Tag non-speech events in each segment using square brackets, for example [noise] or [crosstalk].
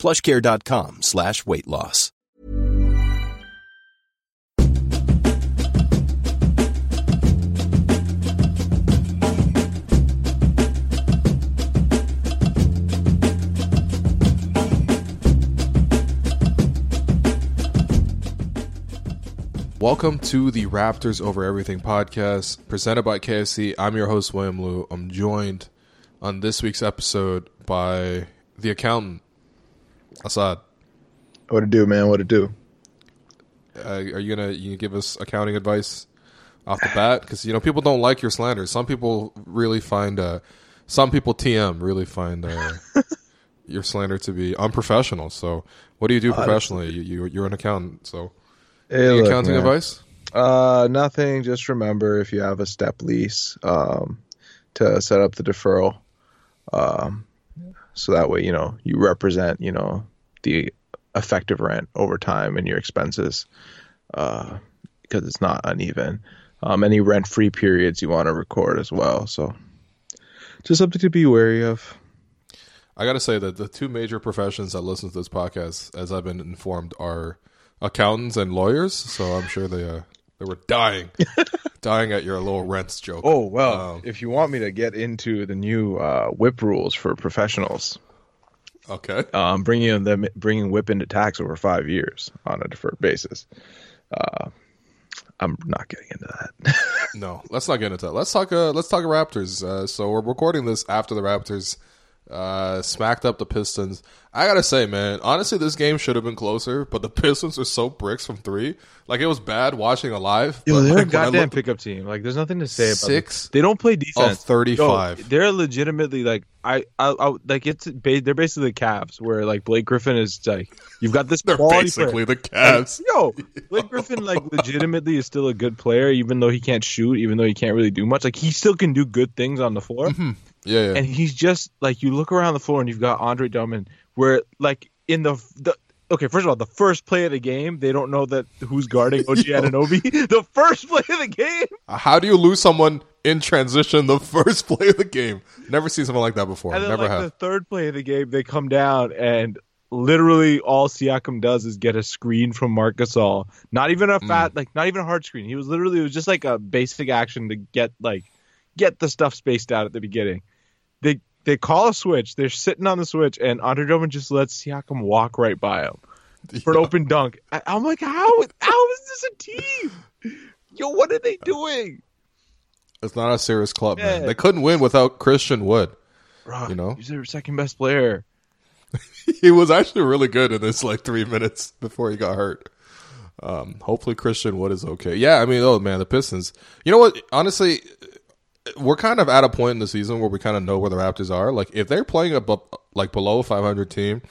plushcare.com slash weight loss. Welcome to the Raptors Over Everything podcast, presented by KFC. I'm your host, William Lou. I'm joined on this week's episode by the accountant, Assad. What to do, man? What to do? Uh, are you gonna you give us accounting advice off the bat? Because you know people don't like your slander. Some people really find, uh, some people TM really find uh, [laughs] your slander to be unprofessional. So, what do you do professionally? You, you you're an accountant, so Hey, any look, accounting man. advice? Uh, nothing. Just remember if you have a step lease, um, to set up the deferral, um, so that way you know you represent you know the effective rent over time and your expenses, uh, because it's not uneven. Um, any rent-free periods you want to record as well. So, just something to be wary of. I got to say that the two major professions that listen to this podcast, as I've been informed, are accountants and lawyers. So I'm sure they uh, they were dying, [laughs] dying at your little rents joke. Oh well, Um, if you want me to get into the new uh, whip rules for professionals. Okay. um, bringing them bringing whip into tax over five years on a deferred basis. Uh, I'm not getting into that. [laughs] No, let's not get into that. Let's talk. Uh, let's talk Raptors. Uh, so we're recording this after the Raptors uh, smacked up the Pistons. I gotta say, man, honestly, this game should have been closer, but the [laughs] Pistons are so bricks from three. Like it was bad watching a live. Yo, but, they're like, a goddamn pickup team. Like, there's nothing to say about Six them. They don't play defense. 35. Yo, they're legitimately like I, I, I like it's. They're basically the Cavs, where like Blake Griffin is like you've got this [laughs] They're basically player. the Cavs. Yo, Blake [laughs] Griffin like legitimately is still a good player, even though he can't shoot, even though he can't really do much. Like he still can do good things on the floor. Yeah, yeah. and he's just like you look around the floor and you've got Andre Drummond, where like in the the okay, first of all, the first play of the game, they don't know that who's guarding OG [laughs] Anunoby. the first play of the game, How do you lose someone in transition the first [laughs] play of the game? Never seen something like that before. and then Never like have. the third play of the game, they come down and literally all Siakam does is get a screen from Marc Gasol. Not even a Mm. fat, like not even a hard screen. He was literally it was just like a basic action to get like get the stuff spaced out at the beginning. They they call a switch. They're sitting on the switch, and Andre Drummond just lets Siakam walk right by him [laughs] for an open dunk. I, I'm like, how how is this a team? Yo, what are they doing? It's not a serious club, man. Yeah. They couldn't win without Christian Wood. Bro, You know? he's their second best player. [laughs] He was actually really good in this like three minutes before he got hurt. Um, hopefully Christian Wood is okay. Yeah, I mean, oh man, the Pistons. You know what? Honestly, we're kind of at a point in the season where we kind of know where the Raptors are. Like if they're playing a bu- like below a 500 team,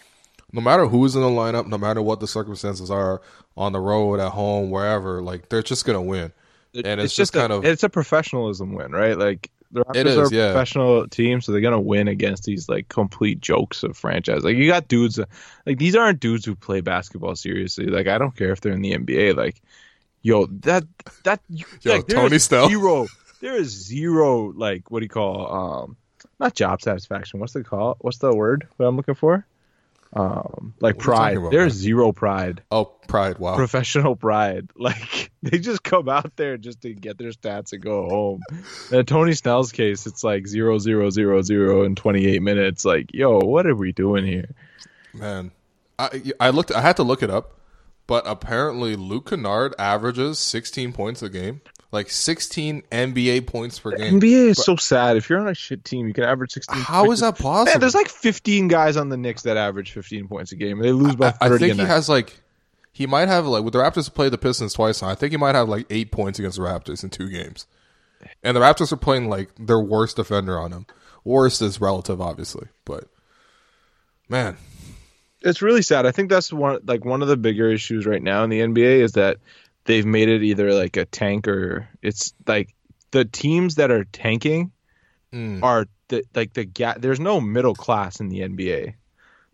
no matter who's in the lineup, no matter what the circumstances are on the road, at home, wherever, like they're just gonna win. And it's, just, a, kind of it's a professionalism win, right? Like the Raptors is, are a yeah. professional team, so they're gonna win against these like complete jokes of franchise. Like you got dudes, like these aren't dudes who play basketball seriously. Like I don't care if they're in the NBA. Like yo, that that Yo, like, Tony is Snell. zero. There is zero like what do you call um not job satisfaction. What's the call? What's the word that I'm looking for? Um, like What pride. about, There's man? zero pride oh pride. Wow. professional pride. [laughs] Like they just come out there just to get their stats and go home. In Tony Snell's case, it's like zero zero zero zero in 28 minutes. Like, yo, what are we doing here? Man, I I looked. I had to look it up, but apparently Luke Kennard averages 16 points a game, like 16 NBA points per game. NBA is so sad. If you're on a shit team, you can average 16. How points. is that possible? Man, there's like 15 guys on the Knicks that average 15 points a game. They lose by 30 I, I think he night. has like he might have like with the Raptors play the Pistons twice. now, I think he might have like eight points against the Raptors in two games, and the Raptors are playing like their worst defender on him. Worst is relative, obviously, but man, it's really sad. I think that's one like one of the bigger issues right now in the NBA is that they've made it either like a tank or it's like the teams that are tanking Mm. are the like the gap. There's no middle class in the NBA.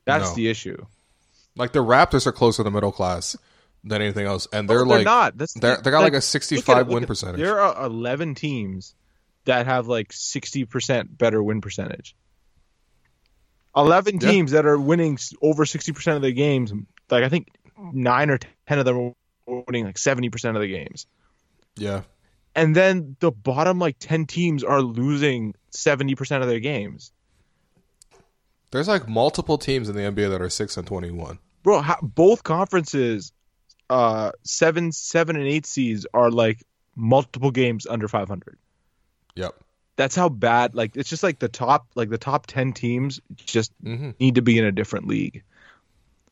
That's No. the issue. Like the Raptors are closer to middle class than anything else, and they're No, they're like not. That's they're they got like, a sixty-five it, win percentage. There are 11 teams that have like 60% better win percentage. 11 Yeah. teams that are winning over 60% of their games. Like I think 9 or 10 of them are winning like 70% of the games. Yeah, And then the bottom like 10 teams are losing 70% of their games. there's like multiple teams in the NBA that are six and twenty-one. Bro, how, both conferences uh 7 7 and 8 seeds are like multiple games under 500. Yep. That's how bad like it's just like the top like the top 10 teams just hmm need to be in a different league.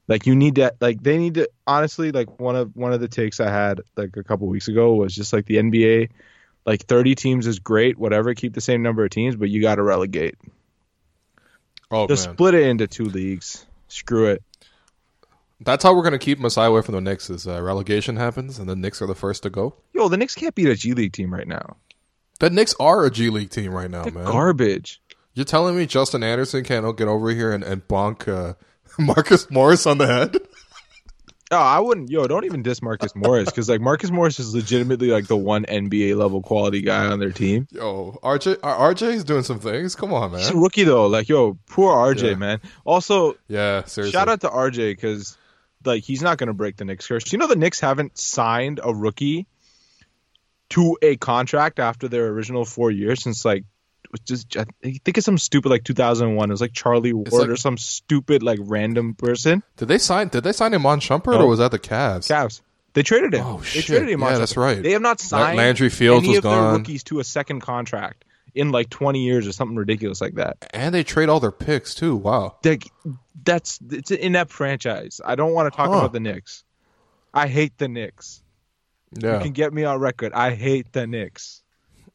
Like you need to like they need to honestly like one of one of the takes i had like a couple weeks ago was just like the nba like 30 teams is great whatever keep the same number of teams but you got to relegate. Oh just man, split it into two leagues. Screw it. That's how we're gonna keep Masai away from the Knicks. Is uh, relegation happens, and the Knicks are the first to go. yo the Knicks can't beat a g league team right now The Knicks are a G League team right now, They're man. garbage You're telling me Justin Anderson can't get over here and, and bonk uh, [laughs] Marcus Morris on the head? Oh, I wouldn't. Yo, don't even diss Marcus Morris because like Marcus Morris is legitimately like the one NBA level quality guy on their team. Yo, RJ, RJ is doing some things. Come on, He's a man. rookie though. Like, yo, poor RJ, Yeah. man. Also, Yeah, seriously. shout out to RJ because like he's not gonna break the Knicks curse. You know the Knicks haven't signed a rookie to a contract after their original four years since like just I think it's some stupid like 2001. It was like Charlie Ward like- or some stupid like random person. Did they sign? Did they sign him on Shumpert No. or was that the Cavs? Cavs. They traded him. Oh, they shit. traded him. Yeah, on that's right. They have not signed Landry Fields any of their gone. rookies to a second contract in like 20 years or something ridiculous like that. And they trade all their picks too. Wow. Like, that's it's an inept franchise. I don't want to talk Huh. about the Knicks. I hate the Knicks. You can get me on record. I hate the Knicks.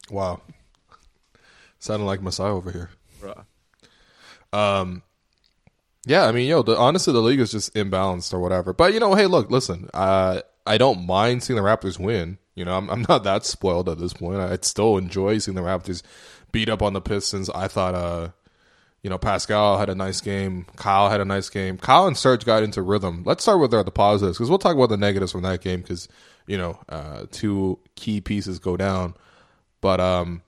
Wow. Sounding like Masai over here. Bruh. Um, yeah, I mean, yo, the, honestly, the league is just imbalanced or whatever. But you know, hey, look, listen, uh, I don't mind seeing the Raptors win. You know, I'm, I'm not that spoiled at this point. I'd still enjoy seeing the Raptors beat up on the Pistons. I thought, uh, you know, Pascal had a nice game. Kyle had a nice game. Kyle and Serge got into rhythm. Let's start with the positives because we'll talk about the negatives from that game because you know, uh, two key pieces go down. But um,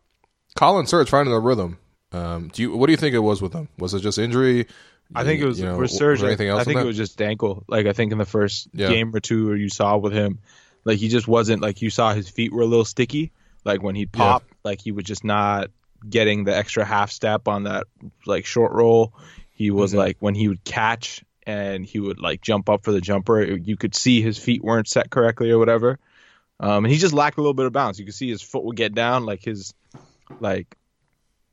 Kyle and Serge finding the rhythm. Um, do you? What do you think it was with him? Was it just injury? I think it was You know, was anything else I think it was just ankle. Like I think in the first Yeah. game or two, or you saw with him, like he just wasn't like you saw his feet were a little sticky. Like when he'd Yeah. pop, like he was just not getting the extra half step on that like short roll. He was Mhm. like when he would catch and he would like jump up for the jumper, you could see his feet weren't set correctly or whatever. Um, and he just lacked a little bit of balance. You could see his foot would get down, like his like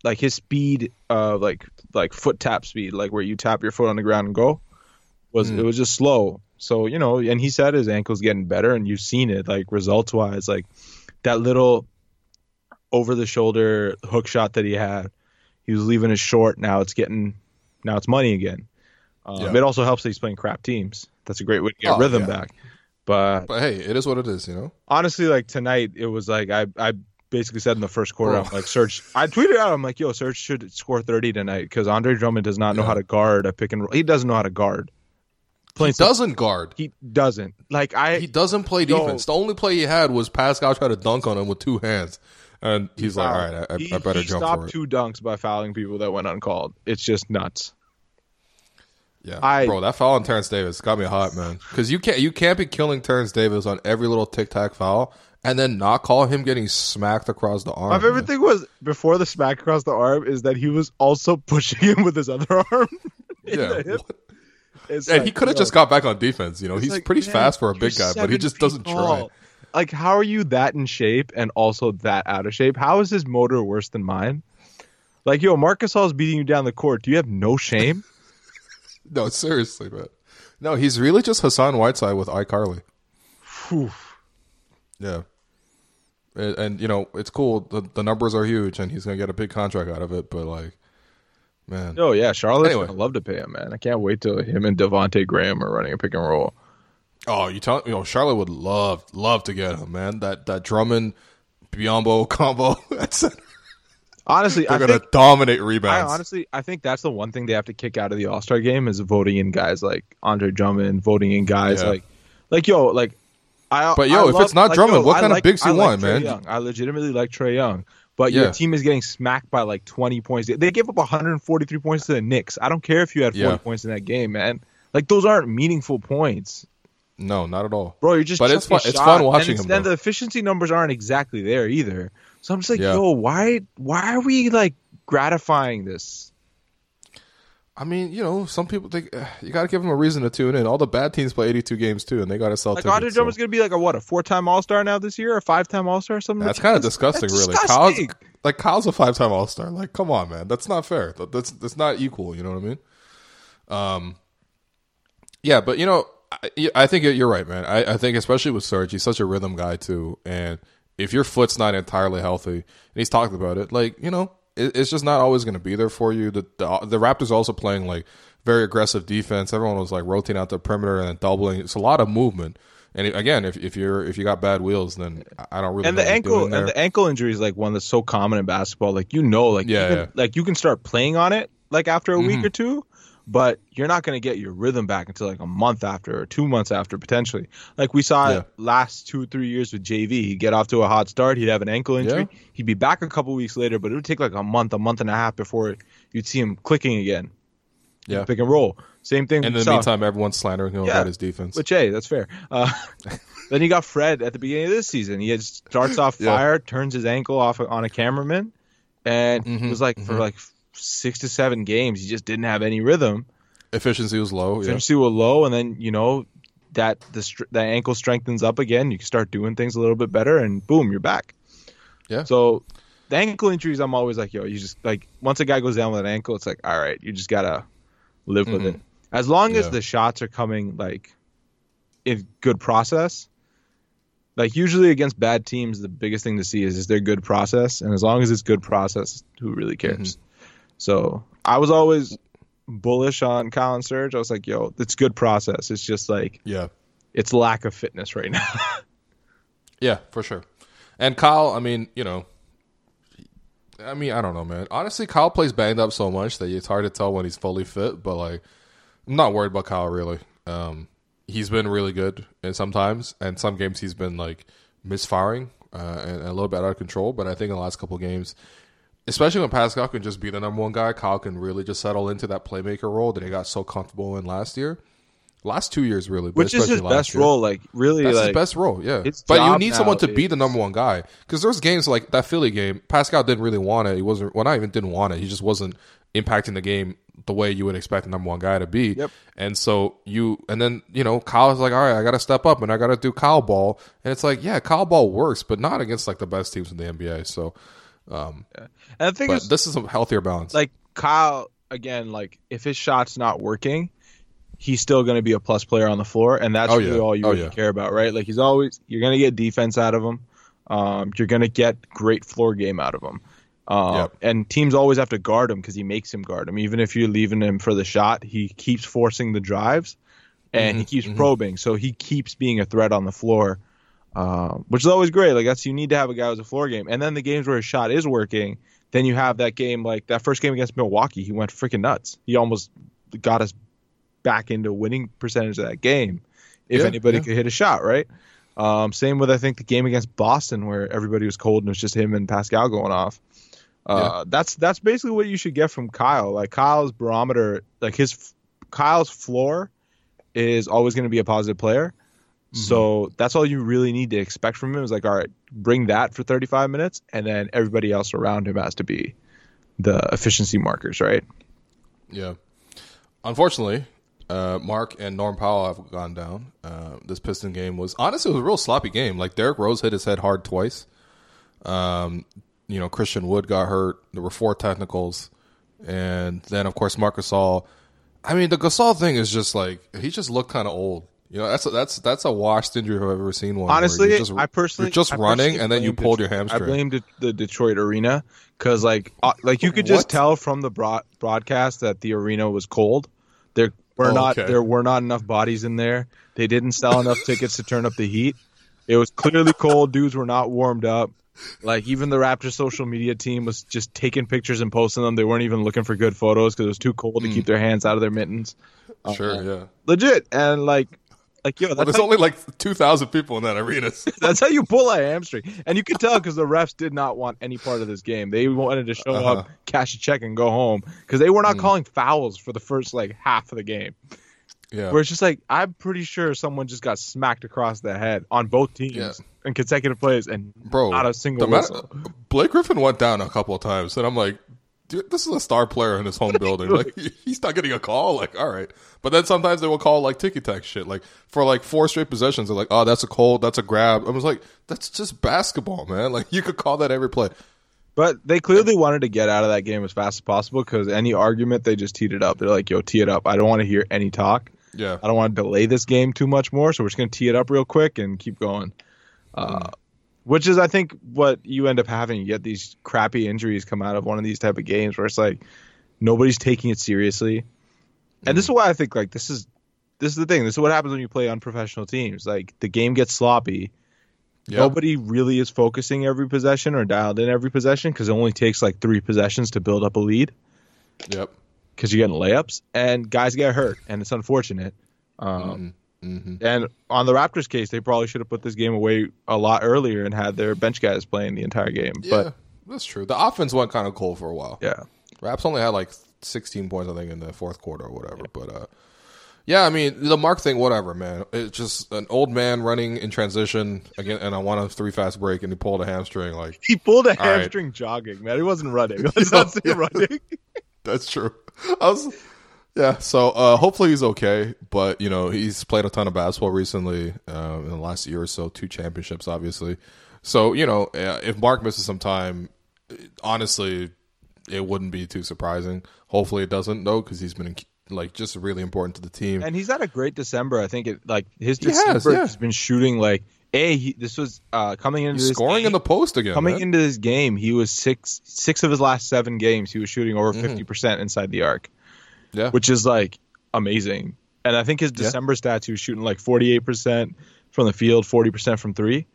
like his speed uh like like foot tap speed like where you tap your foot on the ground and go was Mm. it was just slow so you know and he said his ankle's getting better and you've seen it like results wise like that little over the shoulder hook shot that he had he was leaving it short now it's getting now it's money again um, Yeah. it also helps that he's playing crap teams that's a great way to get Oh, rhythm yeah. back but But hey, it is what it is. You know. honestly, like tonight, it was like I I basically said in the first quarter, Bro. I'm like Serge. I tweeted out, I'm like, yo, Serge should score 30 tonight because Andre Drummond does not know Yeah. how to guard a pick and roll. He doesn't know how to guard. He doesn't guard. He doesn't. Like I, He doesn't play Yo. defense. The only play he had was Pascal tried to dunk on him with two hands, and he's like, "All right, I, he, I better he jump stopped two dunks by fouling people that went uncalled. It's just nuts. Yeah, I- bro, that foul on Terrence Davis got me hot, man. Because you can't you can't be killing Terrence Davis on every little tic tac foul and then not call him getting smacked across the arm. My favorite man. thing was before the smack across the arm is that he was also [laughs] pushing him with his other arm. [laughs] Yeah, the hip. what- It's and like, he could have just got back on defense. You know, he's like, pretty man, fast for a big guy, but he just doesn't try. Like, how are you that in shape and also that out of shape? How is his motor worse than mine? Like, yo, Marc Gasol's beating you down the court. Do you have no shame? No, seriously, man. No, he's really just Hassan Whiteside with iCarly. Whew. Yeah. And, and, you know, it's cool. The, the numbers are huge, and he's going to get a big contract out of it. But, like, man. Oh yeah, Charlotte's Anyway. love to pay him, man. I can't wait till him and Devonte Graham are running a pick and roll. Oh, you tell you know Charlotte would love love to get him, man. That that Drummond Biyombo [laughs] combo. [laughs] That's they're Honestly, I gonna think dominate I honestly I think that's the one thing they have to kick out of the All Star game is voting in guys like Andre Drummond, voting in guys Yeah. like like yo like. I, But, yo, I if love- it's not like, Drummond, yo, what I kind of like- bigs you want, man? Young. I legitimately like Trae Young, but Yeah. your team is getting smacked by like 20 points. They gave up 143 points to the Knicks. I don't care if you had 40 Yeah. points in that game, man. Like those aren't meaningful points. no, not at all. bro. You're just But it's fun- it's shots, fun watching and him, Then the efficiency numbers aren't exactly there either. So I'm just like, Yeah. yo, why why are we like gratifying this? I mean, you know, some people think uh, you got to give them a reason to tune in. All the bad teams play 82 games too, and they got to sell Like tickets. Andre so- gonna be like a what a four time All Star now this year, a five time All Star, something. That's kind of disgusting, That's really. disgusting. Kyle's, like Kyle's a five-time All-Star. Like, come on, man, that's not fair. That's that's not equal. You know what I mean? Um, yeah, but you know, I, I think you're right, man. I, I think especially with Serge, he's such a rhythm guy too, and if your foot's not entirely healthy, and he's talked about it, like you know, it, it's just not always going to be there for you. The, the the Raptors are also playing like very aggressive defense. Everyone was like rotating out the perimeter and doubling. It's a lot of movement. And again, if if you're if you got bad wheels, then I don't really. and the ankle and the ankle injury is like one that's so common in basketball. Like you know, like Yeah, you can, yeah. like you can start playing on it like after a Mm-hmm. week or two, but you're not going to get your rhythm back until like a month after or two months after potentially. Like we saw Yeah. last two three years with JV. He'd get off to a hot start. He'd have an ankle injury. He'd be back a couple weeks later, but it would take like a month, a month and a half before you'd see him clicking again. Yeah. pick and roll. Same thing. And in the meantime, everyone's slandering him Yeah. about his defense. which hey, that's fair. Uh, [laughs] then you got Fred at the beginning of this season. He starts off Yeah. fire, turns his ankle off on a cameraman, and Mm-hmm, it was like for like six to seven games, he just didn't have any rhythm. Efficiency was low. Yeah. Efficiency was low, and then you know that the that ankle strengthens up again. You can start doing things a little bit better, and boom, you're back. Yeah. So the ankle injuries, I'm always like, yo, you just like once a guy goes down with an ankle, it's like, all right, you just gotta live with it. Mm-hmm. As long as the shots are coming like in good process. Like usually against bad teams, the biggest thing to see is is their good process, and as long as it's good process, who really cares? Mm-hmm. So I was always bullish on Kyle and Serge. I was like, yo, it's good process. It's just like Yeah. it's lack of fitness right now. [laughs] Yeah, for sure. And Kyle, I mean, you know, I mean, I don't know, man. Honestly, Kyle plays banged up so much that it's hard to tell when he's fully fit. But like, I'm not worried about Kyle really. Um, he's been really good, and sometimes, and some games he's been like misfiring uh, and, and a little bit out of control. But I think in the last couple games, especially when Pascal can just be the number one guy, Kyle can really just settle into that playmaker role that he got so comfortable in last year. Last two years, really, but Which is his especially last best year. role. Like really That's like his best role, yeah. But you need someone to be the number one guy because there's games like that Philly game. Pascal didn't really want it. He wasn't. Well, not even didn't want it. He just wasn't impacting the game the way you would expect the number one guy to be. Yep. And so you, and then you know, Kyle's like, all right, I got to step up and I got to do Kyle ball. And it's like, yeah, Kyle ball works, but not against like the best teams in the NBA. So, and the thing but is this is a healthier balance. like Kyle again, like if his shot's not working, he's still going to be a plus player on the floor, and that's Oh, really all you Oh, really yeah. care about, right? Like he's always you're going to get defense out of him. Um, you're going to get great floor game out of him. Um, Yep. And teams always have to guard him because he makes him guard him. Even if you're leaving him for the shot, he keeps forcing the drives, and Mm-hmm, he keeps probing. So he keeps being a threat on the floor, uh, which is always great. Like that's you need to have a guy who's a floor game. And then the games where his shot is working, then you have that game like that first game against Milwaukee. He went freaking nuts. He almost got us back into winning percentage of that game if Yeah, anybody yeah. could hit a shot, right? Um, same with I think the game against Boston where everybody was cold and it was just him and Pascal going off. Uh, That's that's basically what you should get from Kyle. Like Kyle's barometer, like his Kyle's floor is always going to be a positive player. Mm-hmm. So that's all you really need to expect from him is like, all right, bring that for 35 minutes, and then everybody else around him has to be the efficiency markers, right? Yeah. Unfortunately, uh, Marc and Norm Powell have gone down. Uh, this Piston game was honestly it was a real sloppy game. Like Derrick Rose hit his head hard twice. Um, you know, Christian Wood got hurt. There were four technicals, and then of course Marc Gasol. I mean, the Gasol thing is just like he just looked kind of old. You know, that's a, that's that's a washed injury if I've ever seen one. Honestly, just, I personally just I running personally and then you pulled your hamstring. I blame the, the Detroit arena because like uh, like you could just What? tell from the broad, broadcast that the arena was cold. There were Oh, not okay. there were not enough bodies in there. They didn't sell enough tickets to turn up the heat. It was clearly cold. Dudes were not warmed up. Like even the Raptors social media team was just taking pictures and posting them. They weren't even looking for good photos because it was too cold Hmm. to keep their hands out of their mittens. sure, yeah. Legit and like like yo, Well, there's only like two thousand people in that arena. [laughs] That's how you pull a hamstring, and you could tell because the refs did not want any part of this game. They wanted to show Uh-huh. up, cash a check, and go home because they were not calling fouls for the first like half of the game. yeah, Where it's just like I'm pretty sure someone just got smacked across the head on both teams Yeah. in consecutive plays, and bro. not a single the ma- whistle. Blake Griffin went down a couple of times, and I'm like, dude, this is a star player in his home [laughs] building. Like, [laughs] he's not getting a call. Like, all right. But then sometimes they will call like ticky tack shit. Like for like four straight possessions, they're like, oh, that's a cold, that's a grab. I was like, that's just basketball, man. [laughs] Like you could call that every play. But they clearly wanted to get out of that game as fast as possible because any argument they just teed it up. They're like, "Yo, tee it up. I don't want to hear any talk. Yeah. I don't want to delay this game too much more, so we're just going to tee it up real quick and keep going. Uh, Which is, I think, what you end up having. You get these crappy injuries come out of one of these type of games where it's like nobody's taking it seriously. And this is why I think like this is this is the thing. This is what happens when you play unprofessional teams. Like the game gets sloppy. Yeah. Nobody really is focusing every possession or dialed in every possession because it only takes like three possessions to build up a lead Yep. because you're getting layups and guys get hurt and it's unfortunate. Um, Mm-hmm. And on the Raptors case, they probably should have put this game away a lot earlier and had their bench guys playing the entire game. Yeah. But that's true. The offense went kind of cold for a while. yeah, Raps only had like 16 points, I think, in the fourth quarter or whatever. But uh, yeah, I mean, the Marc thing, whatever, man. It's just an old man running in transition again, and I want a three fast break, and he pulled a hamstring. Like he pulled a right. hamstring jogging. Man, he wasn't running. Let's not say running. [laughs] that's true. I was, yeah. So uh, hopefully he's okay. But you know, he's played a ton of basketball recently uh, in the last year or so, two championships, obviously. So you know, uh, if Marc misses some time, honestly, it wouldn't be too surprising. Hopefully, it doesn't though, because he's been like just really important to the team. And he's had a great December. I think it like his He has, December yeah. has been shooting like a. He, this was uh, coming into He's this scoring in the post again. coming man. into this game. He was six six of his last seven games. He was shooting over Mm-hmm. 50 percent inside the arc, yeah, which is like amazing. And I think his Yeah. December stats, he was shooting like 48 percent from the field, 40 percent from three.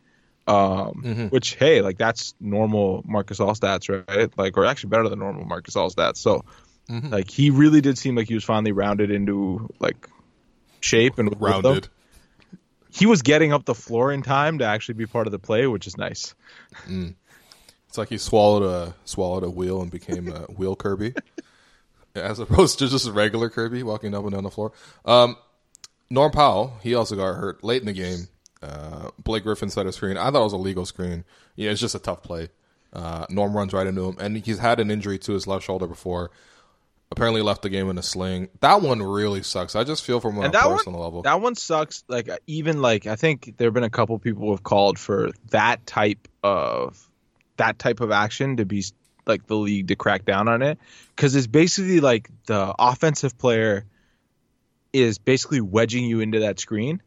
Um, Mm-hmm. which hey, like that's normal Marc Gasol stats, right? Like, or actually better than normal Marc Gasol stats. So, Mm-hmm. like, he really did seem like he was finally rounded into like shape and rounded. He was getting up the floor in time to actually be part of the play, which is nice. It's like he swallowed a swallowed a wheel and became a wheel Kirby, [laughs] as opposed to just a regular Kirby walking up and down the floor. Um, Norm Powell, he also got hurt late in the game. Uh, Blake Griffin set a screen. I thought it was a legal screen. Yeah, it's just a tough play. Uh, Norm runs right into him, and he's had an injury to his left shoulder before. Apparently, left the game in a sling. That one really sucks. I just feel from on a personal one, level. that one sucks. Like even like I think there have been a couple people who have called for that type of that type of action to be like the league to crack down on it because it's basically like the offensive player is basically wedging you into that screen,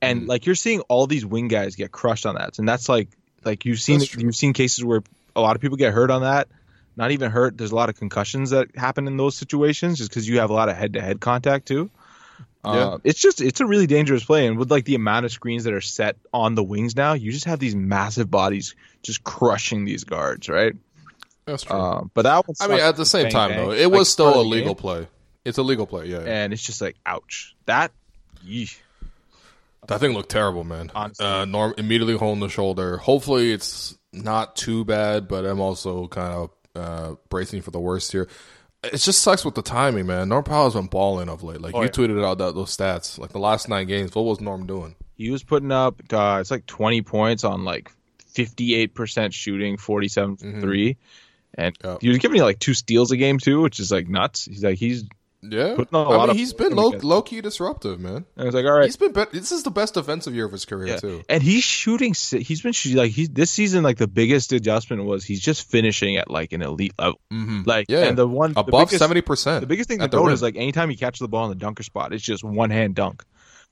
and Mm. like you're seeing all these wing guys get crushed on that, and that's like like you've seen you've seen cases where a lot of people get hurt on that. Not even hurt. There's a lot of concussions that happen in those situations just because you have a lot of head to head contact too. Yeah. Uh, it's just it's a really dangerous play, and with like the amount of screens that are set on the wings now, you just have these massive bodies just crushing these guards, right? That's true. Uh, but that one, I mean, at the same bang, time, bang. though, it Like, was still a legal game, play. It's a legal play. Yeah, yeah. and it's just like ouch. That, yeesh. That thing looked terrible, man. Honestly. Uh, Norm immediately holding the shoulder. Hopefully, it's not too bad, but I'm also kind of uh, bracing for the worst here. It just sucks with the timing, man. Norm Powell's been balling of late. Like Oh, you yeah. tweeted out that those stats, like the last nine games. What was Norm doing? he was putting up uh, it's like 20 points on like 58% shooting, 47 from three, and Yep. he was giving you like two steals a game too, which is like nuts. He's like he's Yeah, Putting a I lot mean, of- he's been low, low key disruptive, man. I was like, all right, He's been. Be- this is the best defensive year of his career Yeah. too. And he's shooting. He's been shooting like he's this season. Like the biggest adjustment was he's just finishing at like an elite level. Mm-hmm. Like Yeah. and the one Above seventy percent. The biggest thing to note is like anytime he catches the ball in the dunker spot, it's just one hand dunk.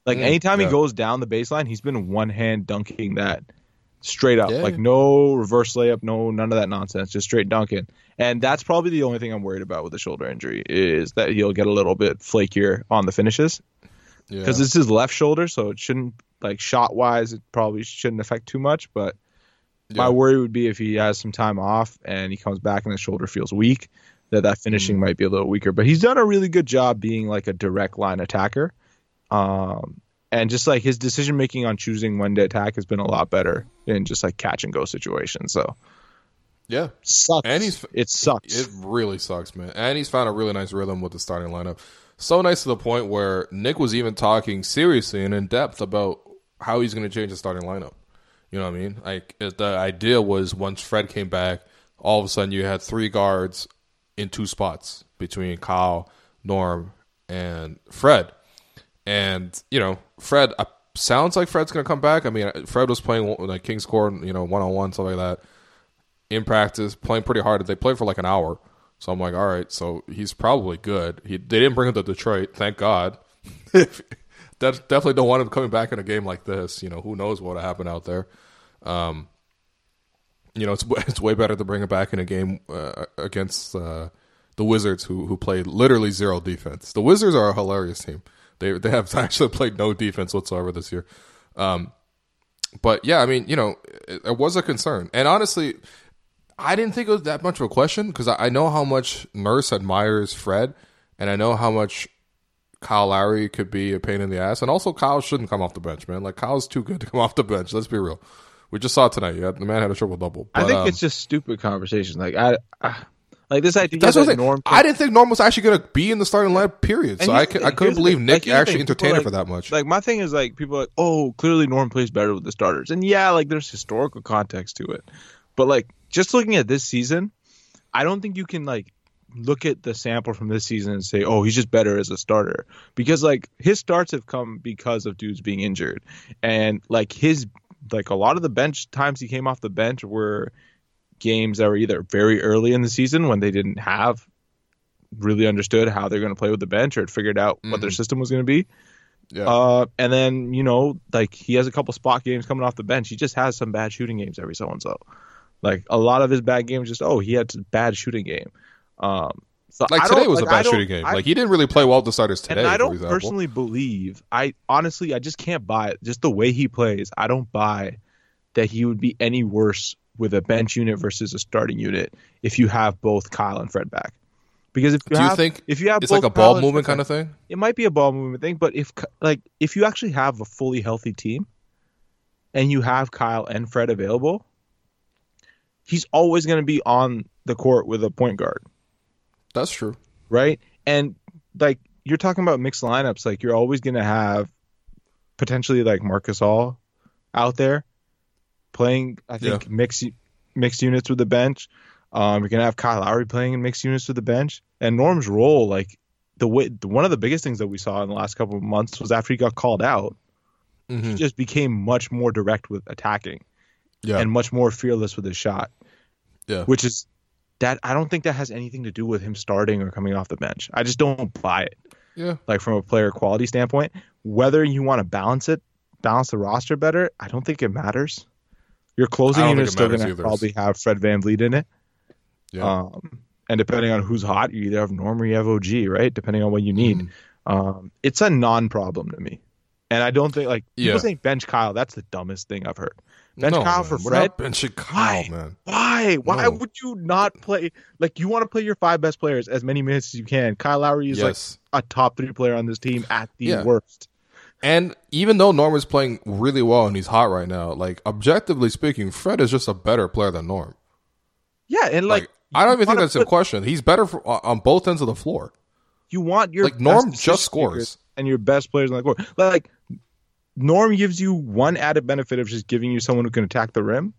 Like Mm, anytime yeah. he goes down the baseline, he's been one hand dunking that straight up. Yeah. Like no reverse layup, no none of that nonsense, just straight dunking. And that's probably the only thing I'm worried about with the shoulder injury is that he'll get a little bit flakier on the finishes Yeah. because it's his left shoulder, so it shouldn't like shot wise, it probably shouldn't affect too much. But my worry would be if he has some time off and he comes back and his shoulder feels weak, that that Mm. finishing might be a little weaker. But he's done a really good job being like a direct line attacker. Um, and just like his decision making on choosing when to attack has been a lot better in just like catch and go situations. So yeah. sucks. And he's- it sucks. It really sucks, man. And he's found a really nice rhythm with the starting lineup. So nice to the point where Nick was even talking seriously and in depth about how he's going to change the starting lineup. You know what I mean? Like the idea was once Fred came back, all of a sudden you had three guards in two spots between Kyle, Norm, and Fred. And you know, Fred uh, sounds like Fred's going to come back. I mean, Fred was playing like King's Court, you know, one on one stuff like that in practice, playing pretty hard. They played for like an hour, so I'm like, all right, so he's probably good. He they didn't bring him to Detroit, thank God. [laughs] Definitely don't want him coming back in a game like this. You know, who knows what would happen out there. Um, you know, it's [laughs] it's way better to bring him back in a game uh, against uh, the Wizards, who who played literally zero defense. The Wizards are a hilarious team. They they have [laughs] actually played no defense whatsoever this year. Um, but yeah, I mean, you know, it, it was a concern, and honestly, I didn't think it was that much of a question because I, I know how much Nurse admires Fred, and I know how much Kyle Lowry could be a pain in the ass, and also Kyle shouldn't come off the bench, man. Like Kyle's too good to come [laughs] off the bench. Let's be real. We just saw tonight. Yeah, the man had a triple double. I think um, it's just stupid conversation. Like I, I like this idea that's that. Norm. I didn't think Norm was actually going to be in the starting lineup. Period. So I, could, I couldn't believe thing, Nick like, actually entertained it like- for that much. Like my thing is like people are like, oh, clearly Norm plays better with the starters, and yeah, like there's historical context to it, but like just looking at this season, I don't think you can like look at the sample from this season and say, oh, he's just better as a starter because like his starts have come because of dudes being injured, and like his like a lot of the bench times he came off the bench were games that were either very early in the season when they didn't have really understood how they're going to play with the bench or had figured out what their Mhm. system was going to be. yeah. Uh, and then you know, like he has a couple spot games coming off the bench. He just has some bad shooting games every so and so. Like a lot of his bad games, just oh, he had a bad shooting game. Um, so like today was like, a bad shooting game. I- like he didn't really play well with the starters today. and I don't personally believe. I honestly, I just can't buy it. Just the way he plays, I don't buy that he would be any worse with a bench unit versus a starting unit if you have both Kyle and Fred back. Because if you have, think if you have it's like a ball Kyle movement Fred kind of thing? it might be a ball movement thing, but if like if you actually have a fully healthy team and you have Kyle and Fred available, he's always going to be on the court with a point guard, That's true. right? And like you're talking about mixed lineups, like you're always going to have potentially like Marc Gasol out there playing. I think mixed mixed units with the bench. Um, you're gonna have Kyle Lowry playing in mixed units with the bench, and Norm's role, like the way one of the biggest things that we saw in the last couple of months was after he got called out, Mhm. he just became much more direct with attacking Yeah, and much more fearless with his shot. Yeah. which is that I don't think that has anything to do with him starting or coming off the bench. I just don't buy it. yeah. Like from a player quality standpoint, whether you want to balance it, balance the roster better, I don't think it matters. Your closing unit is still going to probably have Fred VanVleet in it. Yeah. Um, and depending on who's hot, you either have Norm or you have OG, right? Depending on what you need. Mhm. Um, it's a non-problem to me, and I don't think like people Yeah. saying bench Kyle. That's the dumbest thing I've heard. Bench No, Kyle man. for Fred. benching Kyle, Why? man. Why? Why No. would you not play? Like you want to play your five best players as many minutes as you can. Kyle Lowry is Yes. like a top three player on this team at the Yeah. worst. And even though Norm is playing really well and he's hot right now, like objectively speaking, Fred is just a better player than Norm. Yeah, and like, Like, I don't even think that's a question. He's better for, on both ends of the floor. You want your Like, Norm just scores. and your best players on the court. Like Norm gives you one added benefit of just giving you someone who can attack the rim,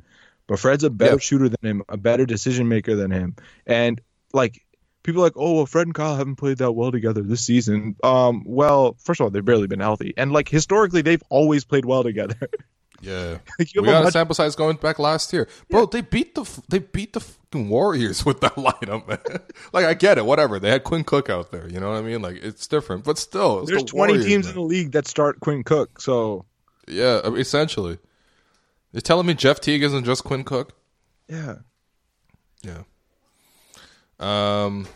but Fred's a better Yeah. shooter than him, a better decision maker than him, and like. People are like, oh, well, Fred and Kyle haven't played that well together this season. Um, well, first of all, they've barely been healthy, and like historically, they've always played well together. [laughs] Yeah, [laughs] Like, we a got a much- sample size going back last year, bro. They beat the they beat the fucking Warriors [laughs] with that lineup, man. like I get it, whatever. They had Quinn Cook out there, you know what I mean? Like it's different, but still, it's There's the 20 Warriors, teams man. in the league that start Quinn Cook. So Yeah, I mean, essentially. You're telling me Jeff Teague isn't just Quinn Cook? yeah, Yeah. Um,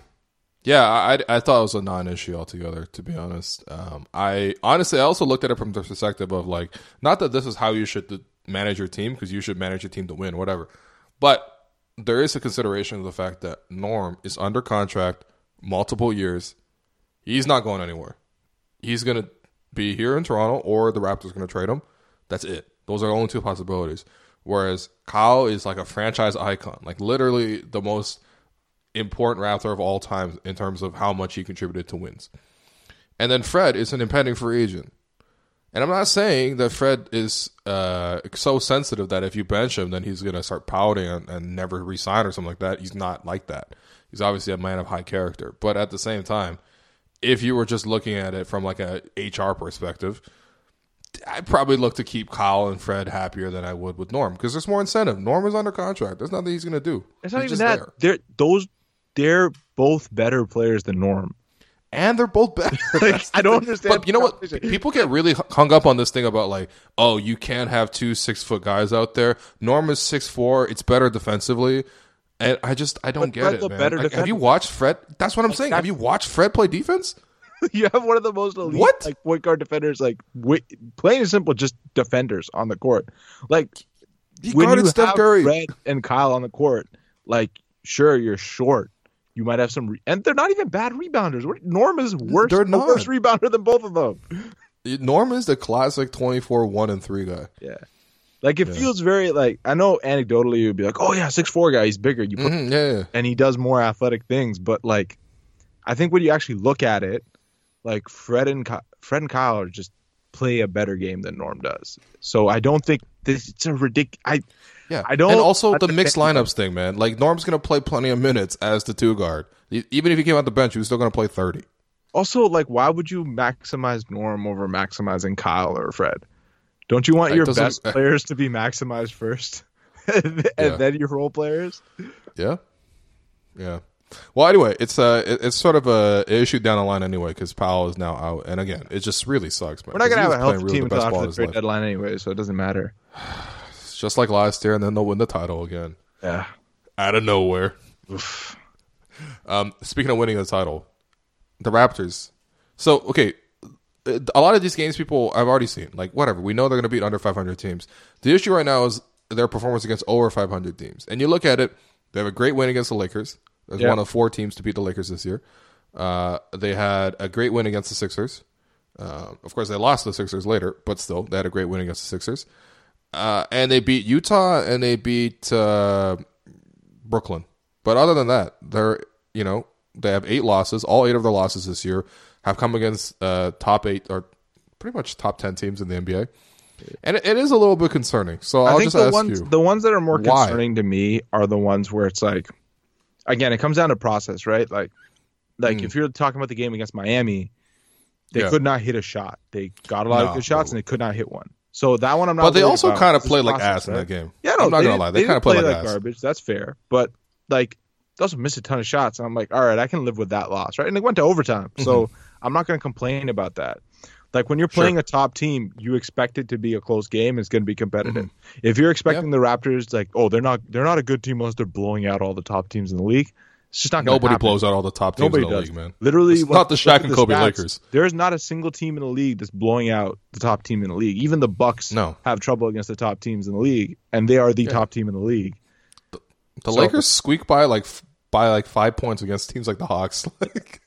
yeah, I I thought it was a non-issue altogether. To be honest, um, I honestly I also looked at it from the perspective of like not that this is how you should manage your team because you should manage your team to win, whatever. But there is a consideration of the fact that Norm is under contract multiple years. He's not going anywhere. He's gonna be here in Toronto, or the Raptors gonna trade him. That's it. Those are the only two possibilities. Whereas Kyle is like a franchise icon, like literally the most important Raptor of all time in terms of how much he contributed to wins. And then Fred is an impending free agent. And I'm not saying that Fred is uh, so sensitive that if you bench him, then he's going to start pouting and, and never resign or something like that. He's not like that. He's obviously a man of high character. But at the same time, if you were just looking at it from like a HR perspective, I'd probably look to keep Kyle and Fred happier than I would with Norm because there's more incentive. Norm is under contract. There's nothing he's going to do. it's not He's even just that. there. Those. They're both better players than Norm. and they're both better. [laughs] Like, I don't understand. But you know what? People get really hung up on this thing about like, oh, you can't have two six foot guys out there. Norm is six four. It's better defensively, and I just I don't But get Fred's it, man. Like, have you watched Fred? That's what I'm saying. Have you watched Fred play defense? [laughs] you have one of the most elite What? like point guard defenders, like wi- plain and simple, just defenders on the court. Like He when you Steph have Curry. Fred and Kyle on the court, like sure you're short. You might have some, re- and they're not even bad rebounders. What- Norm is worse. They're a worse rebounder than both of them. Norm is the classic twenty four one and three guy. Yeah, like it feels very like I know anecdotally you'd be like, oh yeah, six four guy, he's bigger. You put Mhm, yeah, yeah. and he does more athletic things. But like, I think when you actually look at it, like Fred and Ky- Fred and Kyle are just play a better game than Norm does. So I don't think this. It's a ridiculous. I Yeah, I don't And also the mixed lineups thing, man. Like Norm's going to play plenty of minutes as the two guard. Even if he came out the bench, he was still going to play thirty. also like why would you maximize Norm over maximizing Kyle or Fred? Don't you want It your best eh. players to be maximized first, [laughs] and Yeah. then your role players? Yeah, yeah. Well, anyway, it's uh, it's sort of a issue down the line anyway because Powell is now out, and again, it just really sucks, man. We're not gonna have a healthy really team the until after the trade life. deadline anyway, so it doesn't matter. It's [sighs] just like last year, and then they'll win the title again Yeah. out of nowhere. um, speaking of winning the title, the Raptors. So okay, a lot of these games people I've already seen. Like whatever, we know they're going to beat under 500 teams. The issue right now is their performance against over 500 teams. And you look at it, they have a great win against the Lakers. As Yeah. one of four teams to beat the Lakers this year. Uh, they had a great win against the Sixers. Uh, of course, they lost the Sixers later, but still, they had a great win against the Sixers. Uh, and they beat Utah and they beat uh, Brooklyn. But other than that, they're you know they have eight losses. All eight of their losses this year have come against uh, top eight or pretty much top ten teams in the NBA, and it, it is a little bit concerning. So I I'll think just the ask ones you, the ones that are more why? concerning to me are the ones where it's like again, it comes down to process, right? Like like Mm. if you're talking about the game against Miami, they Yeah. could not hit a shot. They got a lot No, of good shots no. and they could not hit one. So that one I'm not but they also kind of played like process, ass in that game. Yeah, no, I'm not gonna lie, they, didn't kind of played play like, like garbage. That's fair. But like they also missed a ton of shots. And I'm like, all right, I can live with that loss, right? And they went to overtime. So I'm not going to complain about that. Like when you're Mm-hmm. Sure. playing a top team, you expect it to be a close game. It's going to be competitive. If you're expecting the Raptors, like, oh, they're not they're not a good team unless they're blowing out all the top teams in the league. It's just not Nobody blows out all the top teams Nobody in the does. league, man. Literally, It's not the Shaq and the Kobe stats. Lakers. There's not a single team in the league that's blowing out the top team in the league. Even the Bucks No. have trouble against the top teams in the league, and they are the top team in the league. The So- Lakers squeak by like by like five points against teams like the Hawks. [laughs] Like,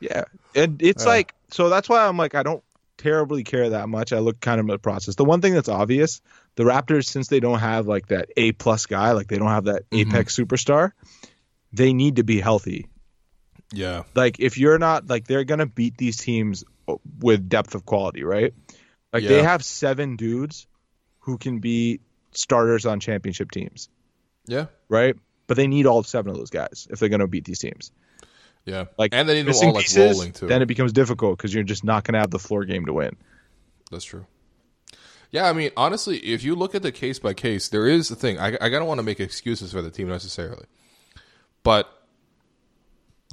Yeah, and it's like so that's why I'm like I don't terribly care that much. I look kind of at the process. The one thing that's obvious, the Raptors since they don't have like that A plus guy, like they don't have that mm-hmm. apex superstar, they need to be healthy. yeah, Like if you're not like they're gonna beat these teams with depth of quality, right? Like they have seven dudes who can be starters on championship teams, yeah, right? But they need all seven of those guys if they're gonna beat these teams. Yeah. Like and they need missing all like pieces, rolling too. Then it becomes difficult because you're just not gonna have the floor game to win. That's true. Yeah, I mean, honestly, if you look at the case by case, there is the thing. I, I don't want to make excuses for the team necessarily, but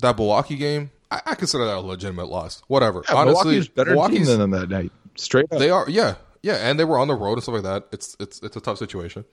that Milwaukee game, I, I consider that a legitimate loss. Whatever. Yeah, honestly, Milwaukee's better team than them that night. Straight up. they are. Yeah, yeah, and they were on the road and stuff like that. It's it's it's a tough situation.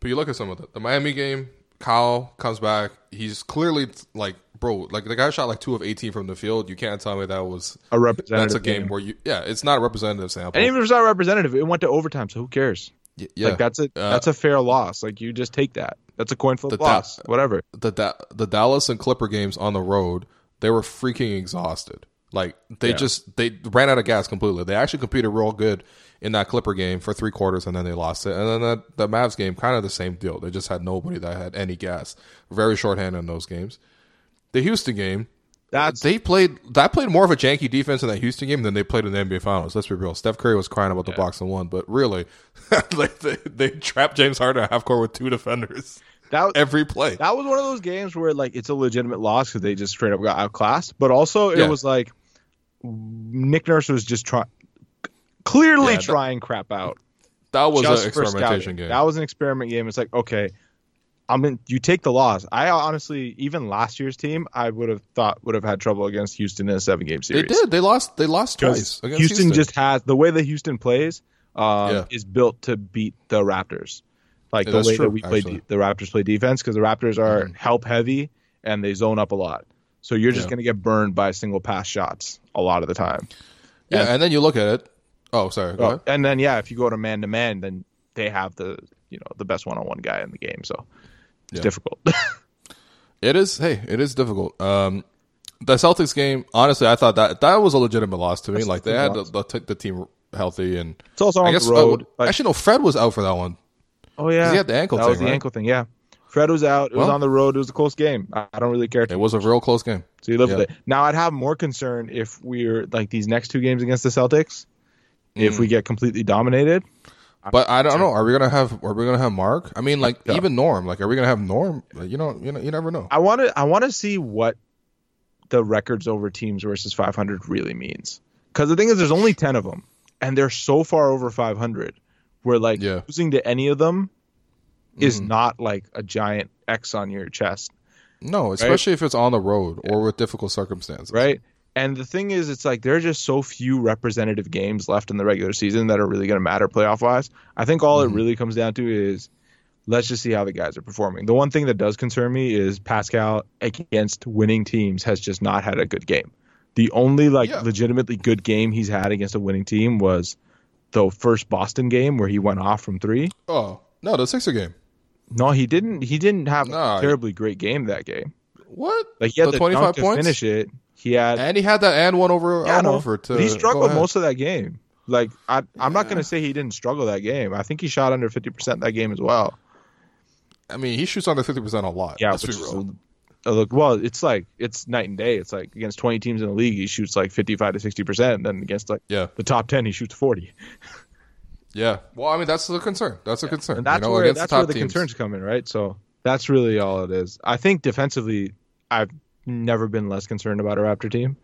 But you look at some of it. The Miami game, Kyle comes back. He's clearly like, bro, like the guy shot like two of eighteen from the field. You can't tell me that was a representative. that's a game, where you. Yeah, it's not a representative sample. And even if it's not representative, it went to overtime, so who cares? Y- yeah, Like that's a Uh, that's a fair loss. Like you just take that. That's a coin flip The da- loss. Whatever. the da- the Dallas and Clipper games on the road, they were freaking exhausted. Like they Yeah. just they ran out of gas completely. They actually competed real good in that Clipper game for three quarters, and then they lost it. And then that the Mavs game, kind of the same deal. They just had nobody that had any gas. Very shorthanded in those games. The Houston game, That's they played that played more of a janky defense in that Houston game than they played in the NBA Finals. Let's be real. Steph Curry was crying about the box and one, but really, [laughs] like they, they trapped James Harden at half court with two defenders that. [laughs] every play. that was one of those games where like it's a legitimate loss because they just straight up got outclassed. But also it Yeah. was like Nick Nurse was just trying, clearly Yeah, that- trying crap out. That was an experimentation scouting. game. That was an experiment game. It's like okay, I'm in. You take the loss. I honestly, even last year's team, I would have thought would have had trouble against Houston in a seven game series. They did. They lost. They lost twice against Houston, Houston. just has the way that Houston plays um, Yeah. is built to beat the Raptors. Like Yeah, the way true, that we play, de- the Raptors play defense because the Raptors are Mhm. help heavy and they zone up a lot. So you're just Yeah. going to get burned by single pass shots a lot of the time. yeah, and then you look at it. Oh, sorry. Go Oh, ahead. and then yeah, if you go to man to man, then they have the you know the best one on one guy in the game. So it's Yeah. difficult. [laughs] It is. Hey, it is difficult. Um, the Celtics game. Honestly, I thought that that was a legitimate loss to me. That's like they had the, the, the team healthy, and it's also I on guess the road. uh, Like, actually no, Fred was out for that one. oh yeah, he had the ankle That thing, was the right? ankle thing. Yeah, Fred was out. It was on the road. It was a close game. I, don't really care. It was a real close game. So you live Yeah. with it. Now I'd have more concern if we're like these next two games against the Celtics. If Mm. we get completely dominated, But I don't know. Are we gonna have? Are we gonna have Marc? I mean, like Yeah. even Norm. Like, are we gonna have Norm? You know, you know, you never know. I want to I want to see what the records over teams versus 500 really means. Because the thing is, there's only 10 of them, and they're so far over 500. Where like Yeah. losing to any of them is Mhm. not like a giant X on your chest, No, especially if it's on the road or with difficult circumstances. right? And the thing is, it's like there are just so few representative games left in the regular season that are really going to matter playoff wise. I think all Mhm. it really comes down to is let's just see how the guys are performing. The one thing that does concern me is Pascal against winning teams has just not had a good game. The only like Yeah. legitimately good game he's had against a winning team was the first Boston game where he went off from three. Oh no, the Sixer game. No, he didn't. He didn't have No, a terribly great game that game. What? Like he had The the, 25 dunk to points? finish it. He had And he had that and one over Yeah, I on know. over to. He go struggled most of that game. Like I, I'm not going to say he didn't struggle that game. I think he shot under 50 percent that game as well. I mean, he shoots under fifty percent a lot. Yeah, let's be real. a- a look. Well, it's like it's night and day. It's like against 20 teams in the league, he shoots like 55 to 60 percent. And then against like Yeah, the top 10, he shoots 40. yeah. Well, I mean, that's the concern. That's a concern. And that's you know, where that's the top where the teams. concerns come in, right? So that's really all it is. I think defensively, I've never been less concerned about a Raptor team.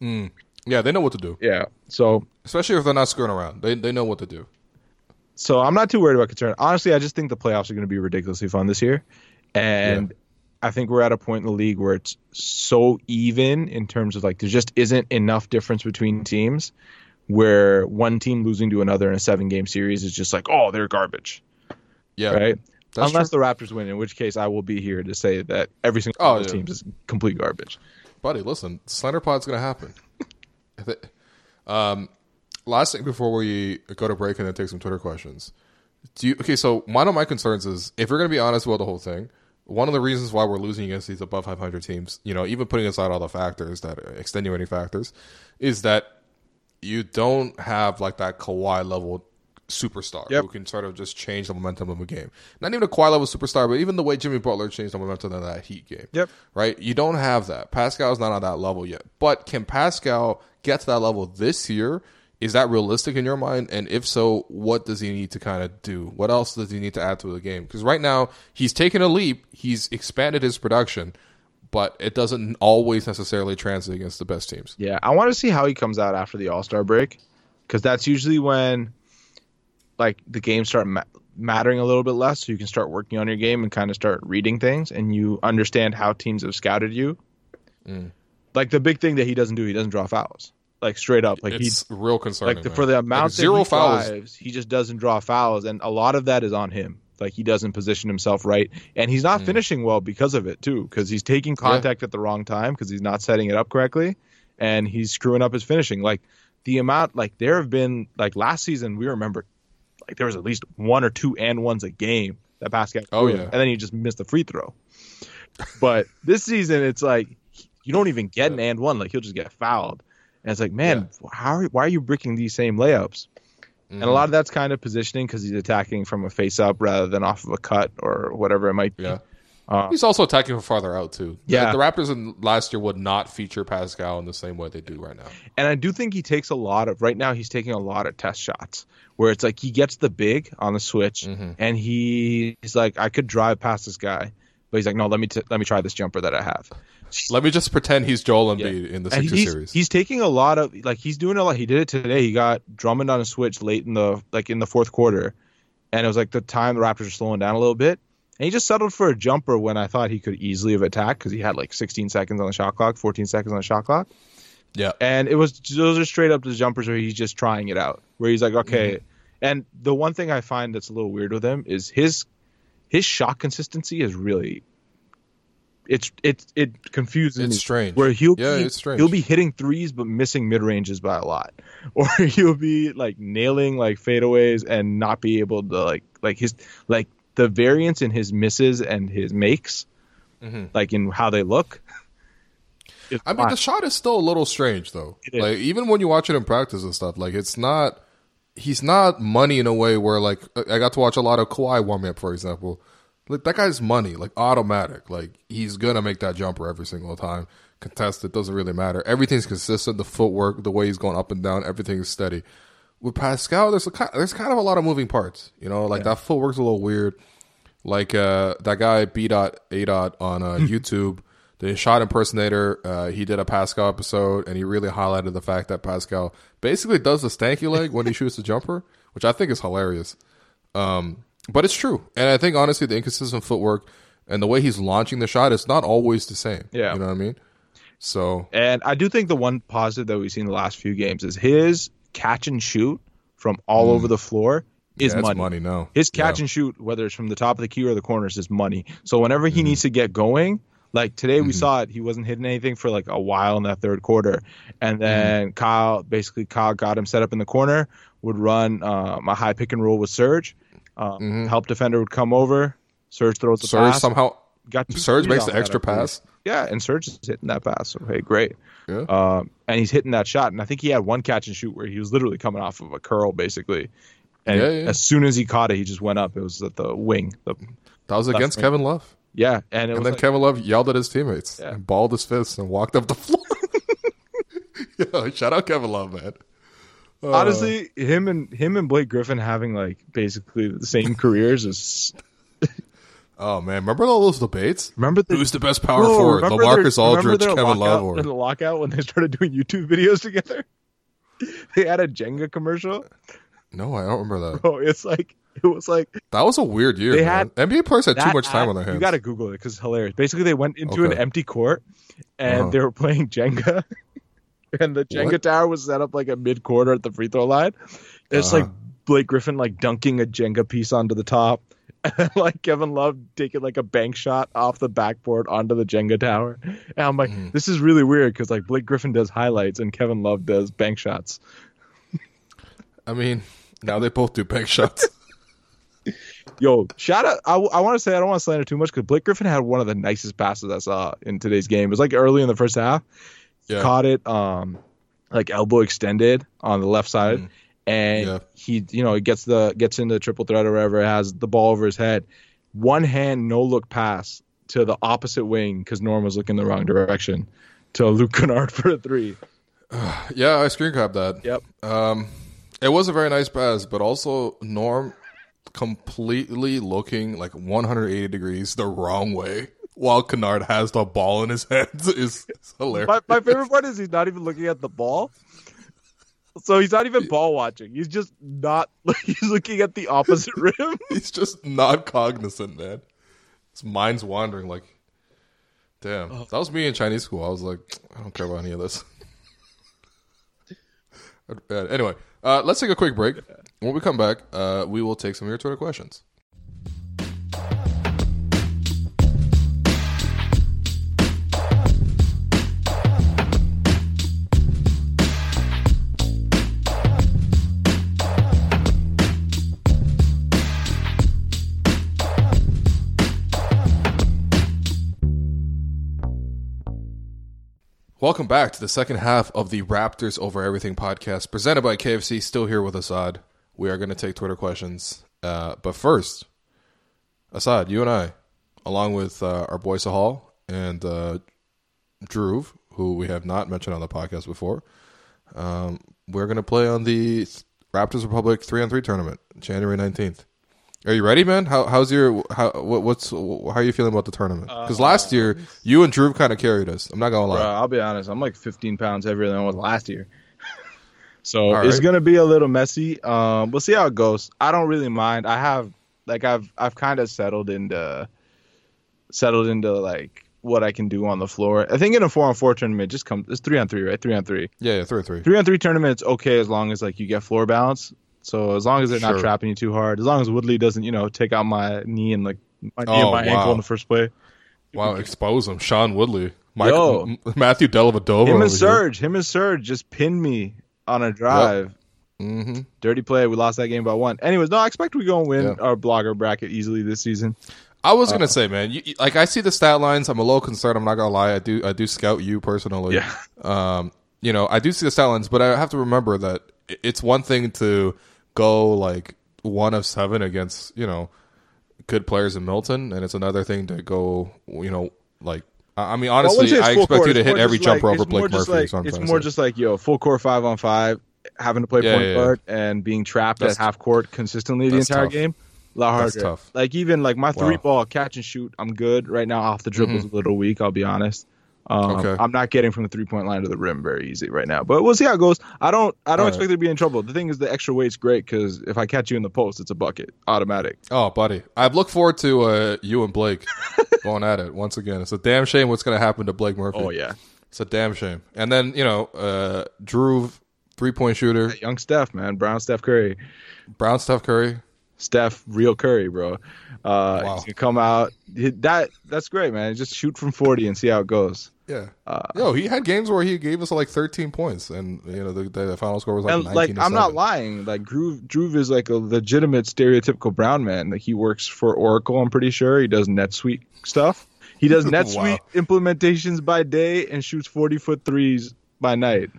Mm. Yeah, they know what to do, Yeah. So especially if they're not screwing around. They they know what to do. So I'm not too worried about concern. Honestly, I just think the playoffs are going to be ridiculously fun this year, and I think we're at a point in the league where it's so even in terms of like there just isn't enough difference between teams, where one team losing to another in a seven game series is just like oh they're garbage, Yeah, right? That's Unless true. the Raptors win, in which case I will be here to say that every single Oh, one of those yeah. teams is complete garbage. buddy. Listen, Slender Pod's gonna happen. [laughs] um, last thing before we go to break and then take some Twitter questions. Do you okay? So one of my concerns is if we're gonna be honest about the whole thing. One of the reasons why we're losing against these above 500 teams, you know, even putting aside all the factors that are extenuating factors, is that you don't have like that Kawhi level superstar Yep. who can sort of just change the momentum of a game. Not even a Kawhi level superstar, but even the way Jimmy Butler changed the momentum of that Heat game. Yep. Right? You don't have that. Pascal's not on that level yet. But can Pascal get to that level this year? Is that realistic in your mind? And if so, what does he need to kind of do? What else does he need to add to the game? Because right now, he's taken a leap. He's expanded his production, but it doesn't always necessarily translate against the best teams. Yeah, I want to see how he comes out after the All Star break, because that's usually when like the games start ma- mattering a little bit less, so you can start working on your game and kind of start reading things, and you understand how teams have scouted you. Mm. Like the big thing that he doesn't do, he doesn't draw fouls. Like straight up, like he it's real concerning. like the, for the amount Like, that zero he fouls. drives, he just doesn't draw fouls, and a lot of that is on him. Like he doesn't position himself right, and he's not finishing well because of it too. Because he's taking contact at the wrong time because he's not setting it up correctly, and he's screwing up his finishing. Like the amount, like there have been like last season, we remember, like there was at least one or two and ones a game that Pascal. Oh, yeah. and then he just missed the free throw. But [laughs] this season, it's like you don't even get an and one. Like he'll just get fouled, and it's like, man, how are, why are you bricking these same layups? And Mm-hmm. a lot of that's kind of positioning because he's attacking from a face up rather than off of a cut or whatever it might be. Yeah. Uh, He's also attacking from farther out too. Yeah. the, Raptors in last year would not feature Pascal in the same way they do right now. And I do think he takes a lot of right now. He's taking a lot of test shots where it's like he gets the big on the switch, Mm-hmm. and he, he's like, I could drive past this guy, but he's like, no, let me t- let me try this jumper that I have. [laughs] Let me just pretend he's Joel Yeah. Embiid in the and Sixers he's, series. he's taking a lot of like he's doing a lot. He did it today. He got Drummond on a switch late in the like in the fourth quarter, and it was like the time the Raptors are slowing down a little bit. And he just settled for a jumper when I thought he could easily have attacked because he had like 16 seconds on the shot clock, 14 seconds on the shot clock, yeah. and it was those are straight up the jumpers where he's just trying it out. Where he's like, okay. Mm-hmm. And the one thing I find that's a little weird with him is his his shot consistency is really it's it it confuses It's me. strange. Where he'll Yeah, be, it's strange. he'll be hitting threes but missing mid ranges by a lot, [laughs] or he'll be like nailing like fadeaways and not be able to like like his like the variance in his misses and his makes, Mm-hmm. like in how they look. I mean, the shot is still a little strange though. Like even when you watch it in practice and stuff, like it's not. He's not money in a way where like I got to watch a lot of Kawhi warming up, for example. Like that guy's money, like automatic. Like he's gonna make that jumper every single time. Contested doesn't really matter. Everything's consistent. The footwork, the way he's going up and down, everything is steady. With Pascal, there's a, there's kind of a lot of moving parts. You know, like that footwork's a little weird. Like uh, that guy B dot A dot on uh, YouTube, the shot impersonator. Uh, he did a Pascal episode, and he really highlighted the fact that Pascal basically does the stanky [laughs] leg when he shoots the jumper, which I think is hilarious. Um, but it's true, and I think honestly, the inconsistent footwork and the way he's launching the shot is not always the same. Yeah. you know what I mean. So And I do think the one positive that we've seen the last few games is his catch and shoot from all over the floor is Mm. yeah, money. money now. His catch Yeah. and shoot, whether it's from the top of the key or the corners, is money. So whenever Mm-hmm. he needs to get going, like today we saw it, he wasn't hitting anything for like a while in that third quarter, and Mm-hmm. then Kyle basically Kyle got him set up in the corner, would run um, a high pick and roll with Serge, um, help defender would come over, Serge throws the Mm-hmm. Serge pass, somehow got two Serge makes the extra pass. Yeah, and Serge is hitting that pass. Okay, great. Yeah. Um, and he's hitting that shot, and I think he had one catch and shoot where he was literally coming off of a curl, basically. And Yeah, yeah. as soon as he caught it, he just went up. It was at the wing. The, That was against wing. Kevin Love. yeah, and it And was then like- Kevin Love yelled at his teammates Yeah. and balled his fists and walked up the floor. [laughs] Yo, shout out Kevin Love, man. Uh, honestly, him and him and Blake Griffin having like basically the same [laughs] careers is. Oh man, remember all those debates? Remember the Who's the best power Whoa, forward? The Marcus their- remember Aldridge, their Kevin lockout, Love, in the lockout when they started doing YouTube videos together. [laughs] they had a Jenga commercial. no? I don't remember that. Oh, it's like it was like That was a weird year. They man. had- NBA players had too much time ad- on their hands. You got to Google it because it's hilarious. Basically, they went into an empty court and Uh-huh. they were playing Jenga, [laughs] and the Jenga What? tower was set up like at mid quarter at the free throw line. It's Uh-huh. like Blake Griffin like dunking a Jenga piece onto the top. And [laughs] then, like Kevin Love taking like a bank shot off the backboard onto the Jenga tower, and I'm like, Mm-hmm. this is really weird because like Blake Griffin does highlights and Kevin Love does bank shots. I mean, now they both do bank shots. [laughs] Yo, shout out! I, I want to say I don't want to slander too much because Blake Griffin had one of the nicest passes I saw in today's game. It was like early in the first half. Yeah. Caught it, um, like elbow extended on the left side, and Yeah. he, you know, he gets the gets into the triple threat or whatever. Has the ball over his head, one hand no look pass to the opposite wing because Norm was looking the wrong direction to Luke Kennard [laughs] for a three. [sighs] yeah, I screen capped that. Yep. Um, it was a very nice pass, but also Norm completely looking like 180 degrees the wrong way while Kennard has the ball in his [laughs] hands is, is hilarious. My, my favorite part is he's not even looking at the ball. So he's not even ball watching. He's just not. [laughs] He's looking at the opposite [laughs] rim. He's just not cognizant, man. His mind's wandering. Like, damn, Oh. that was me in Chinese school. I was like, I don't care about any of this. [laughs] Anyway, uh, let's take a quick break. When we come back, uh, we will take some of your Twitter questions. Welcome back to the second half of the Raptors Over Everything podcast, presented by KFC. Still here with Assad. We are going to take Twitter questions, uh, but first, Assad, you and I, along with uh, our boy Sahal and uh, Drew, who we have not mentioned on the podcast before, um, we're going to play on the Raptors Republic three on three tournament, January nineteenth. Are you ready, man? How, how's your how what, what's how are you feeling about the tournament? Because last year you and Drew kind of carried us. I'm not gonna lie. Bro, I'll be honest. I'm like 15 pounds heavier than I was last year. [laughs] so All it's gonna be a little messy. Um, we'll see how it goes. I don't really mind. I have like I've I've kind of settled into settled into like what I can do on the floor. I think in a four on four tournament, just come. It's three on three, right? Three on three. Yeah, yeah, three on three. Three on three tournament, it's okay as long as like you get floor balance. So as long as they're Sure. not trapping you too hard, as long as Woodley doesn't, you know, take out my knee and like my knee Oh, and my wow. ankle in the first play. Wow, expose him. Sean Woodley, Yo. Michael, M- Matthew Dellavedova. Him and Surge, him and Surge just pinned me on a drive. Mm-hmm. Dirty play. We lost that game by one. Anyways, no, I expect we go and win Yeah. our blogger bracket easily this season. I was gonna say, man, you- like I see the stat lines. I'm a little concerned. I'm not gonna lie. I do, I do scout you personally. Yeah. Um, you know, I do see the stat lines, but I have to remember that it's one thing to go like one of seven against you know good players in Milton, and it's another thing to go, you know, like I mean, Well, honestly, it's I expect court. you to hit every jumper like- over Blake Murphy. Like, it's more just like yo, full court five on five, having to play Yeah, point yeah, yeah. guard and being trapped That's- at half court consistently the entire tough. game. A lot harder. That's tough. Like even like my three Wow. Mm-hmm. ball catch and shoot, I'm good right now. Off the dribbles a little weak. I'll be honest. Um, Okay. I'm not getting from the three point line to the rim very easy right now, but we'll see how it goes. I don't I don't All expect to be in trouble. The thing is, the extra weight's great because if I catch you in the post, it's a bucket automatic. Oh, buddy, I look forward to uh, you and Blake [laughs] going at it once again. It's a damn shame what's going to happen to Blake Murphy. Oh yeah, It's a damn shame. And then you know, uh, Drew, three point shooter, young Steph man, Brown Steph Curry. Brown, Steph Curry. Steph, real Curry, bro. Uh, Wow. Come out. That that's great, man. Just shoot from forty and see how it goes. Yeah. Uh, Yo, he had games where he gave us like 13 points, and you know the, the final score was like and 19 like to I'm not lying. Like Groove, Drew is like a legitimate stereotypical Brown man. Like he works for Oracle. I'm pretty sure he does NetSuite stuff. He does [laughs] NetSuite implementations by day and shoots 40 foot threes by night.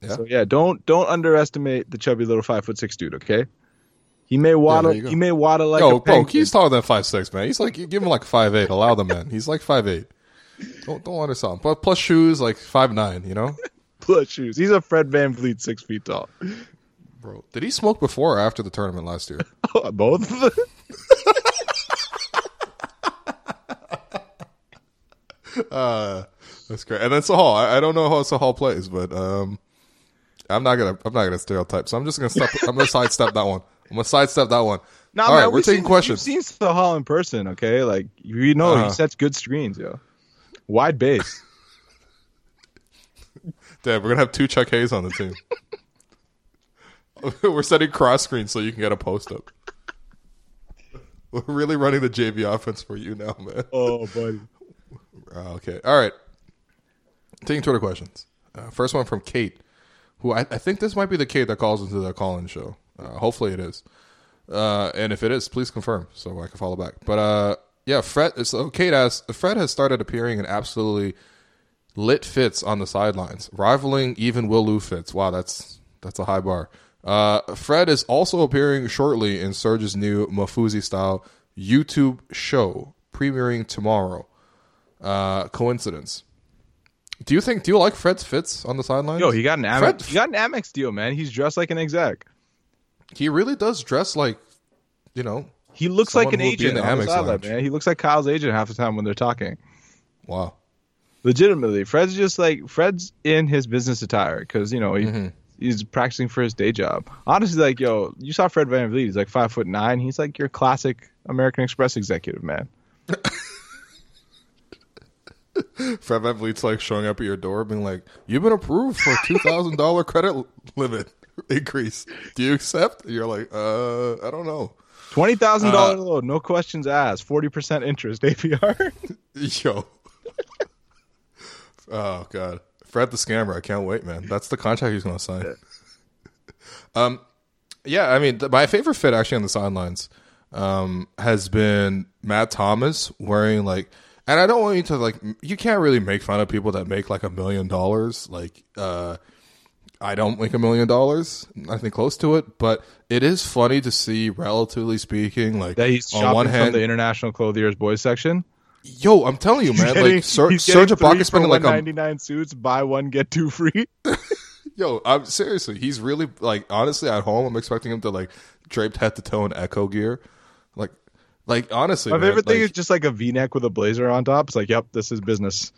Yeah. So yeah, don't don't underestimate the chubby little five foot six dude. Okay. He may waddle. go. he may waddle like Yo, a bro, he's taller than five six, man. He's like give him like five eight. Allow the man. He's like five eight. Don't don't him. But plus shoes like five nine. You know, [laughs] plus shoes. He's a Fred VanVleet, six feet tall. bro. Did he smoke before or after the tournament last year? [laughs] Both. [laughs] Uh, that's great. And then Sahal. I, I don't know how Sahal plays, but um, I'm not gonna I'm not gonna stereotype. So I'm just gonna step. I'm gonna sidestep that one. I'm gonna sidestep that one. Nah, All man, right, we're taking seen, questions. You've seen Sahal in person, okay? Like you know, Uh-huh. he sets good screens, yo. Wide base. [laughs] Damn, we're gonna have two Chuck Hayes on the team. [laughs] we're setting cross screens so you can get a post up. We're really running the JV offense for you now, man. oh, buddy. Uh, [laughs] okay, all right. Taking Twitter questions. Uh, first one from Kate, who I, I think this might be the Kate that calls into the call-in show. Uh, hopefully it is. Uh, and if it is, please confirm so I can follow back. But uh, yeah, Fred. So Kate asks, Fred has started appearing in absolutely lit fits on the sidelines, rivaling even Will Lou fits. Wow, that's that's a high bar. Uh, Fred is also appearing shortly in Surge's new Mafuzi style YouTube show premiering tomorrow. Uh, coincidence? Do you think? Do you like Fred's fits on the sidelines? Yo, he got an Amex. Fred- he got an Amex deal, man. He's dressed like an exec. He really does dress like, you know, He looks Someone like an who would be in agent the on the sideline, man. He looks like Kyle's agent half the time when they're talking. wow. legitimately, Fred's just like Fred's in his business attire because you know he, Mm-hmm. he's practicing for his day job. Honestly, like yo, you saw Fred VanVleet. He's like five foot nine. He's like your classic American Express executive man. [laughs] Fred VanVleet's like showing up at your door, being like, "You've been approved for a two thousand dollar credit limit [laughs] increase. Do you accept?" And you're like, "Uh, I don't know." Twenty thousand dollar Uh, loan, no questions asked. Forty percent interest [laughs] APR. Yo. oh god. Fred the scammer. I can't wait, man. That's the contract he's going to sign. um yeah, I mean, th- my favorite fit actually on the sidelines um has been Matt Thomas wearing like and I don't want you to like you can't really make fun of people that make like a million dollars like uh I don't make a million dollars, nothing close to it, but it is funny to see, relatively speaking, like that he's on shopping one hand, from the International Clothiers boys section. Yo, I'm telling you, man. Getting- like Ser- he's Serge Ibaka spending like ninety nine suits, buy one get two free. [laughs] yo. I'm seriously. He's really like honestly at home. I'm expecting him to like draped head to toe in Ecko gear, like like honestly. My man, favorite thing like, is just like a V-neck with a blazer on top. It's like, yep, this is business.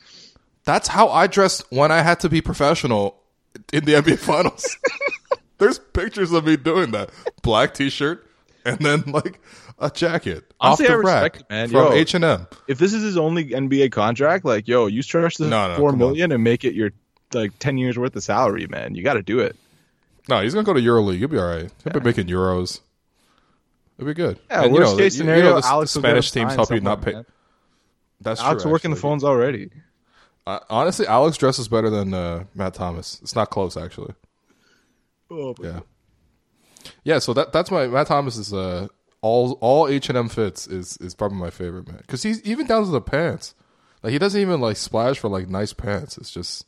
that's how I dressed when I had to be professional in the NBA Finals. [laughs] There's pictures of me doing that. Black T-shirt and then like a jacket Honestly, off I the respect rack it, man. from H and M. If this is his only NBA contract, like, yo, you stretch the No, no, four million and make it your like ten years worth of salary, man. You got to do it. No, he's gonna go to EuroLeague. He'll be all right. He'll be making euros. It'll be good. Yeah, And, you worst know, case the- scenario, you know, the Alex Spanish teams help you not pay. man. That's Alex true. working the phones already. Uh, honestly, Alex dresses better than uh, Matt Thomas. It's not close, actually. Oh, Yeah, yeah. So that that's my Matt Thomas is uh all all H and M fits is is probably my favorite man because he's even down to the pants. Like he doesn't even like splash for like nice pants. It's just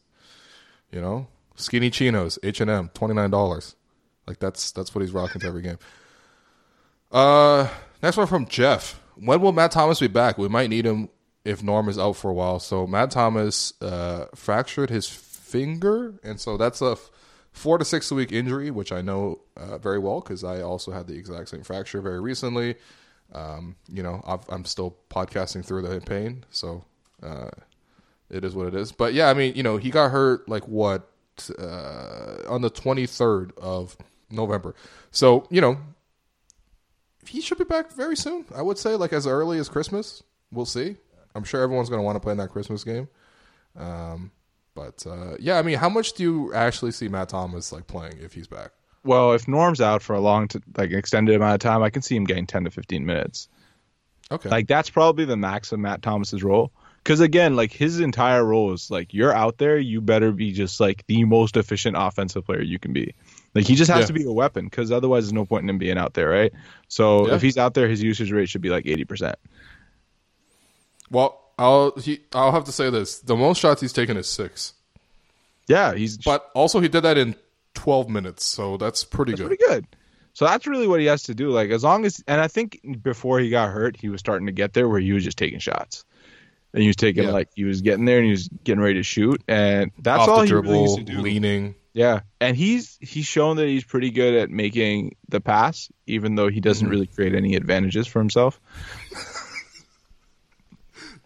you know skinny chinos H and M twenty nine dollars. Like that's that's what he's rocking to every game. Uh, next one from Jeff. When will Matt Thomas be back? We might need him if Norm is out for a while. So Matt Thomas uh, fractured his finger, and so that's a f- four to six week injury, which I know uh, very well because I also had the exact same fracture very recently. Um, you know, I've, I'm still podcasting through the pain, so uh, it is what it is. But yeah, I mean, you know, he got hurt like what uh, on the 23rd of November. So you know, he should be back very soon. I would say like as early as Christmas. We'll see. I'm sure everyone's going to want to play in that Christmas game. Um, but uh, yeah, I mean, how much do you actually see Matt Thomas like playing if he's back? Well, if Norm's out for a long, t- like extended amount of time, I can see him getting ten to fifteen minutes. Okay. Like that's probably the max of Matt Thomas's role. Because again, like his entire role is like you're out there, you better be just like the most efficient offensive player you can be. Like he just has Yeah. to be a weapon. Because otherwise, there's no point in him being out there, right? So Yeah. if he's out there, his usage rate should be like eighty percent. Well, I'll he, I'll have to say this: the most shots he's taken is six, Yeah, he's but also he did that in 12 minutes, so that's pretty That's good. pretty good. So that's really what he has to do. Like as long as, and I think before he got hurt, he was starting to get there where he was just taking shots, and he was taking Yeah. like he was getting there and he was getting ready to shoot, and that's Off all the he really used to do. leaning. Yeah, and he's he's shown that he's pretty good at making the pass, even though he doesn't Mm-hmm. really create any advantages for himself. [laughs]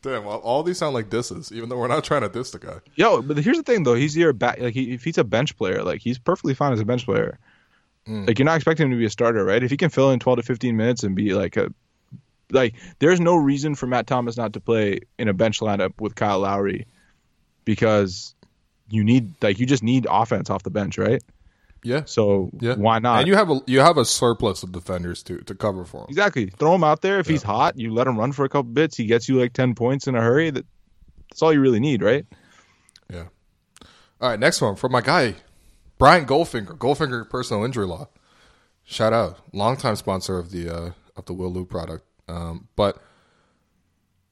Damn, well, all these sound like disses, even though we're not trying to diss the guy. Yo, but here's the thing though, he's your back. Like he, if he's a bench player, like he's perfectly fine as a bench player. Mm. Like you're not expecting him to be a starter, right? If he can fill in 12 to 15 minutes and be like a like, there's no reason for Matt Thomas not to play in a bench lineup with Kyle Lowry because you need like you just need offense off the bench, right? Yeah, So yeah. why not? And you have a you have a surplus of defenders to to cover for him. exactly throw him out there. If he's hot, you let him run for a couple bits. He gets you like 10 points in a hurry. That that's all you really need, right? Yeah. All right, next one from my guy, Brian Goldfinger, Goldfinger Personal Injury Law. Shout out, longtime sponsor of the uh, of the Will Lou product. Um, but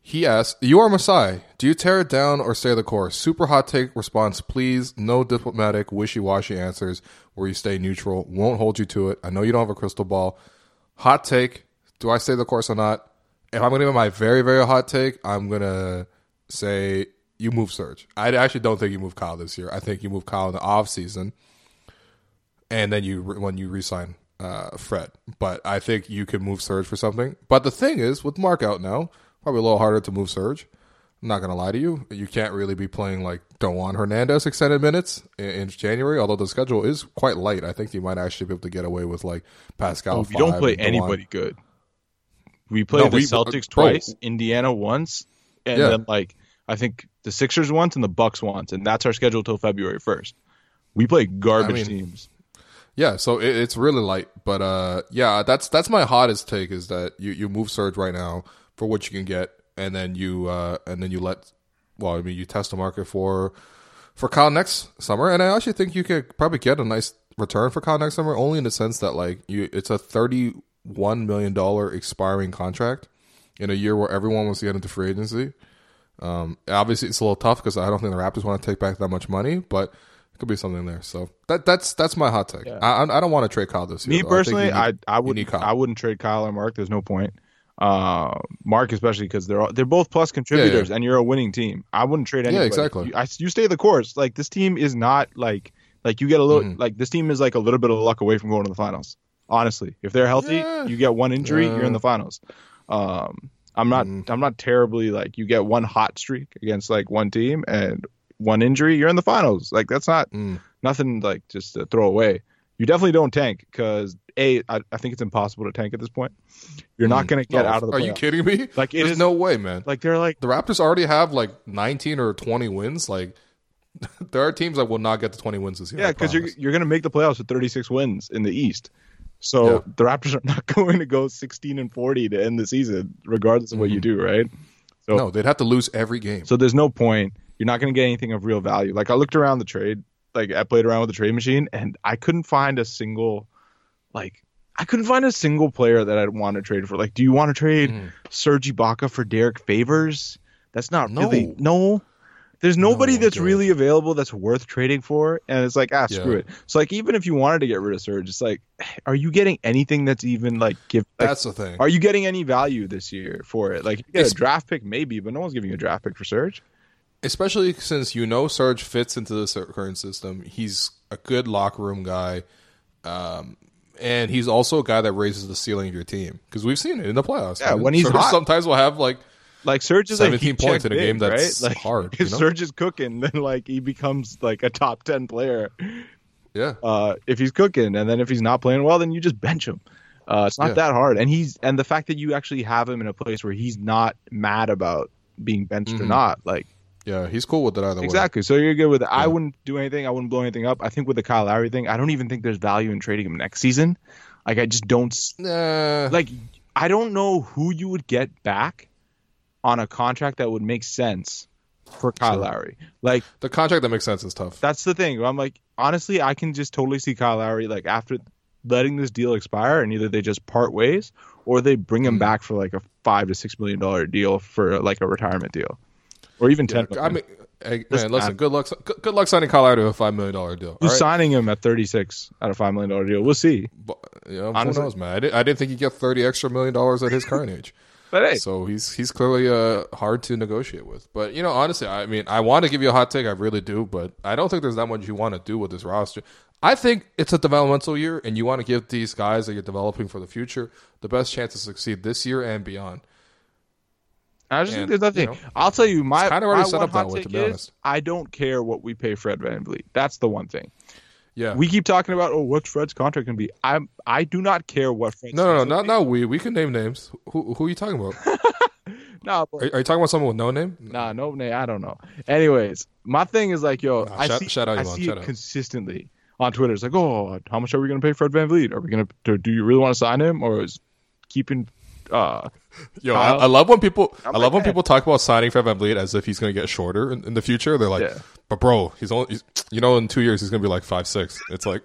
he asked, "You are Masai. Do you tear it down or stay the course?" Super hot take response, please. No diplomatic, wishy washy answers where you stay neutral. Won't hold you to it. I know you don't have a crystal ball. Hot take: Do I stay the course or not? If I'm going to give my very very hot take, I'm going to say you move Serge. I actually don't think you move Kyle this year. I think you move Kyle in the off season, and then you when you resign uh, Fred. But I think you can move Serge for something. But the thing is, with Marc out now, probably a little harder to move Serge. I'm not gonna lie to you. You can't really be playing like Dewan Hernandez extended minutes in, in January. Although the schedule is quite light, I think you might actually be able to get away with like Pascal. Oh, we don't play anybody good. We play No, the we- Celtics bro. twice, Indiana once, and Yeah. then like I think the Sixers once and the Bucks once, and that's our schedule till February first. We play garbage I mean, teams. Yeah, so it, it's really light, but uh, yeah, that's that's my hottest take is that you, you move Serge right now for what you can get, and then you uh, and then you let, well, I mean, you test the market for for Kyle next summer, and I actually think you could probably get a nice return for Kyle next summer, only in the sense that like you, it's a thirty one million dollar expiring contract in a year where everyone wants to get into free agency. Um, obviously, it's a little tough because I don't think the Raptors want to take back that much money, but it could be something there. So that that's that's my hot take. I I I don't want to trade Kyle this year. Me though. Personally, you need- I I wouldn't. I wouldn't trade Kyle or Marc. There's no point. Uh, Marc especially because they're all, they're both plus contributors, and you're a winning team. I wouldn't trade anybody. Yeah, exactly. You, I, you stay the course. Like this team is not like like you get a little Mm-hmm. like this team is like a little bit of luck away from going to the finals. Honestly, if they're healthy, Yeah. you get one injury, you're in the finals. Um, I'm not Mm-hmm. I'm not terribly like you get one hot streak against like one team and one injury, you're in the finals. Like that's not Mm. nothing like just to throw away. You definitely don't tank because a I, I think it's impossible to tank at this point. You're not going to get No, out of the. Are you kidding me? Like, it There's is- no way, man. Like they're like the Raptors already have like 19 or 20 wins. Like [laughs] there are teams that will not get to 20 wins this year. yeah because you're you're going to make the playoffs with 36 wins in the East. So Yeah. the Raptors are [laughs] not going to go 16 and 40 to end the season, regardless of what you do, right? So Mm-hmm. no, they'd have to lose every game. So there's no point. You're not going to get anything of real value. Like I looked around the trade, like I played around with the trade machine, and I couldn't find a single, like I couldn't find a single player that I'd want to trade for. Like, do you want to trade Serge Ibaka for Derrick Favors? That's not. No. really no. There's nobody No, that's really available that's worth trading for, and it's like ah screw Yeah. it. So like even if you wanted to get rid of Serge, it's like, are you getting anything that's even like give? Like, That's the thing. are you getting any value this year for it? Like you get It's- a draft pick maybe, but no one's giving you a draft pick for Serge. Especially since you know Serge fits into the current system. He's a good locker room guy. Um, and he's also a guy that raises the ceiling of your team because we've seen it in the playoffs. Yeah, man. when [laughs] he's hot. sometimes will have like Like Serge is 17 a points in a game big, that's right? [laughs] like, hard, If you know? Serge is cooking, [laughs] then like he becomes like a top ten player. yeah, Uh, if he's cooking, and then if he's not playing well, then you just bench him. Uh, it's not Yeah. that hard, and he's and the fact that you actually have him in a place where he's not mad about being benched or Mhm. not, like yeah, he's cool with it either way. exactly. So you're good with it. I wouldn't do anything. I wouldn't blow anything up. I think with the Kyle Lowry thing, I don't even think there's value in trading him next season. Like I just don't like I don't know who you would get back on a contract that would make sense for Kyle Sure. Lowry. Like the contract that makes sense is tough. that's the thing. I'm like honestly, I can just totally see Kyle Lowry like after letting this deal expire, and either they just part ways or they bring him Mhm. back for like a five to six million dollar deal for like a retirement deal, or even ten. I mean, hey, man, listen. Good luck. Good, luck signing Colorado to a five million dollar deal. Who's right? signing him at 36 at a five million dollar deal? We'll see. But, you know, Honestly. who knows, man? I, did, I didn't think he'd get thirty extra million dollars at his current age. [laughs] But hey, So he's he's clearly uh, hard to negotiate with. But you know, honestly, I mean, I want to give you a hot take, I really do, but I don't think there's that much you want to do with this roster. I think it's a developmental year, and you want to give these guys that you're developing for the future the best chance to succeed this year and beyond. I just And, think there's nothing. you know, I'll tell you, my, kinda already set up that way, to be is, honest. I don't care what we pay Fred VanVleet. That's the one thing. Yeah, We keep talking about, oh, what's Fred's contract going to be? I'm, I do not care what Fred's no, no, no, not not we. We can name names. Who who are you talking about? [laughs] No, but- Are, are you talking about someone with no name? Nah, no, nay, I don't know. Anyways, my thing is like, yo, Nah, I shout- see, shout out, I see it out. consistently on Twitter. It's like, oh, how much are we going to pay Fred VanVleet? Are we going to, do you really want to sign him? Or is keeping, uh, Yo, I, I love when people. I'm i like, love when man. people talk about signing Fred VanVleet as if he's going to get shorter in, in the future. They're like, Yeah. but bro, he's only. He's, you know, in two years he's going to be like five six. It's like,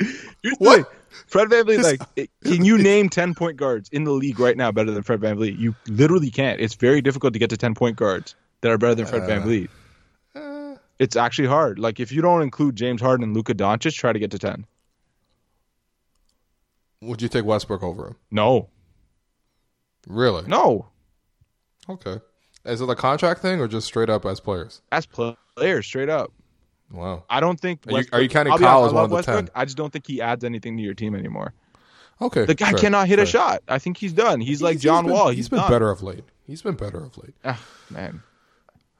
[laughs] What? thing. Fred VanVleet, like, it- can you name 10 point guards in the league right now better than Fred VanVleet? You literally can't. It's very difficult to get to 10 point guards that are better than Fred Van Uh, Vliet. eh. It's actually hard. Like, if you don't include James Harden and Luka Doncic, try to get to 10. would you take Westbrook over him? No. Really? No. Okay. Is it a contract thing or just straight up as players? That's players, straight up. Wow. I don't think. Are you- are you counting Kyle as one of the Westbrook. 10? I just don't think he adds anything to your team anymore. Okay. The guy fair, cannot hit a shot. I think he's done. He's like John he's been, Wall. he's He's been done. better of late. He's been better of late. Ah, man,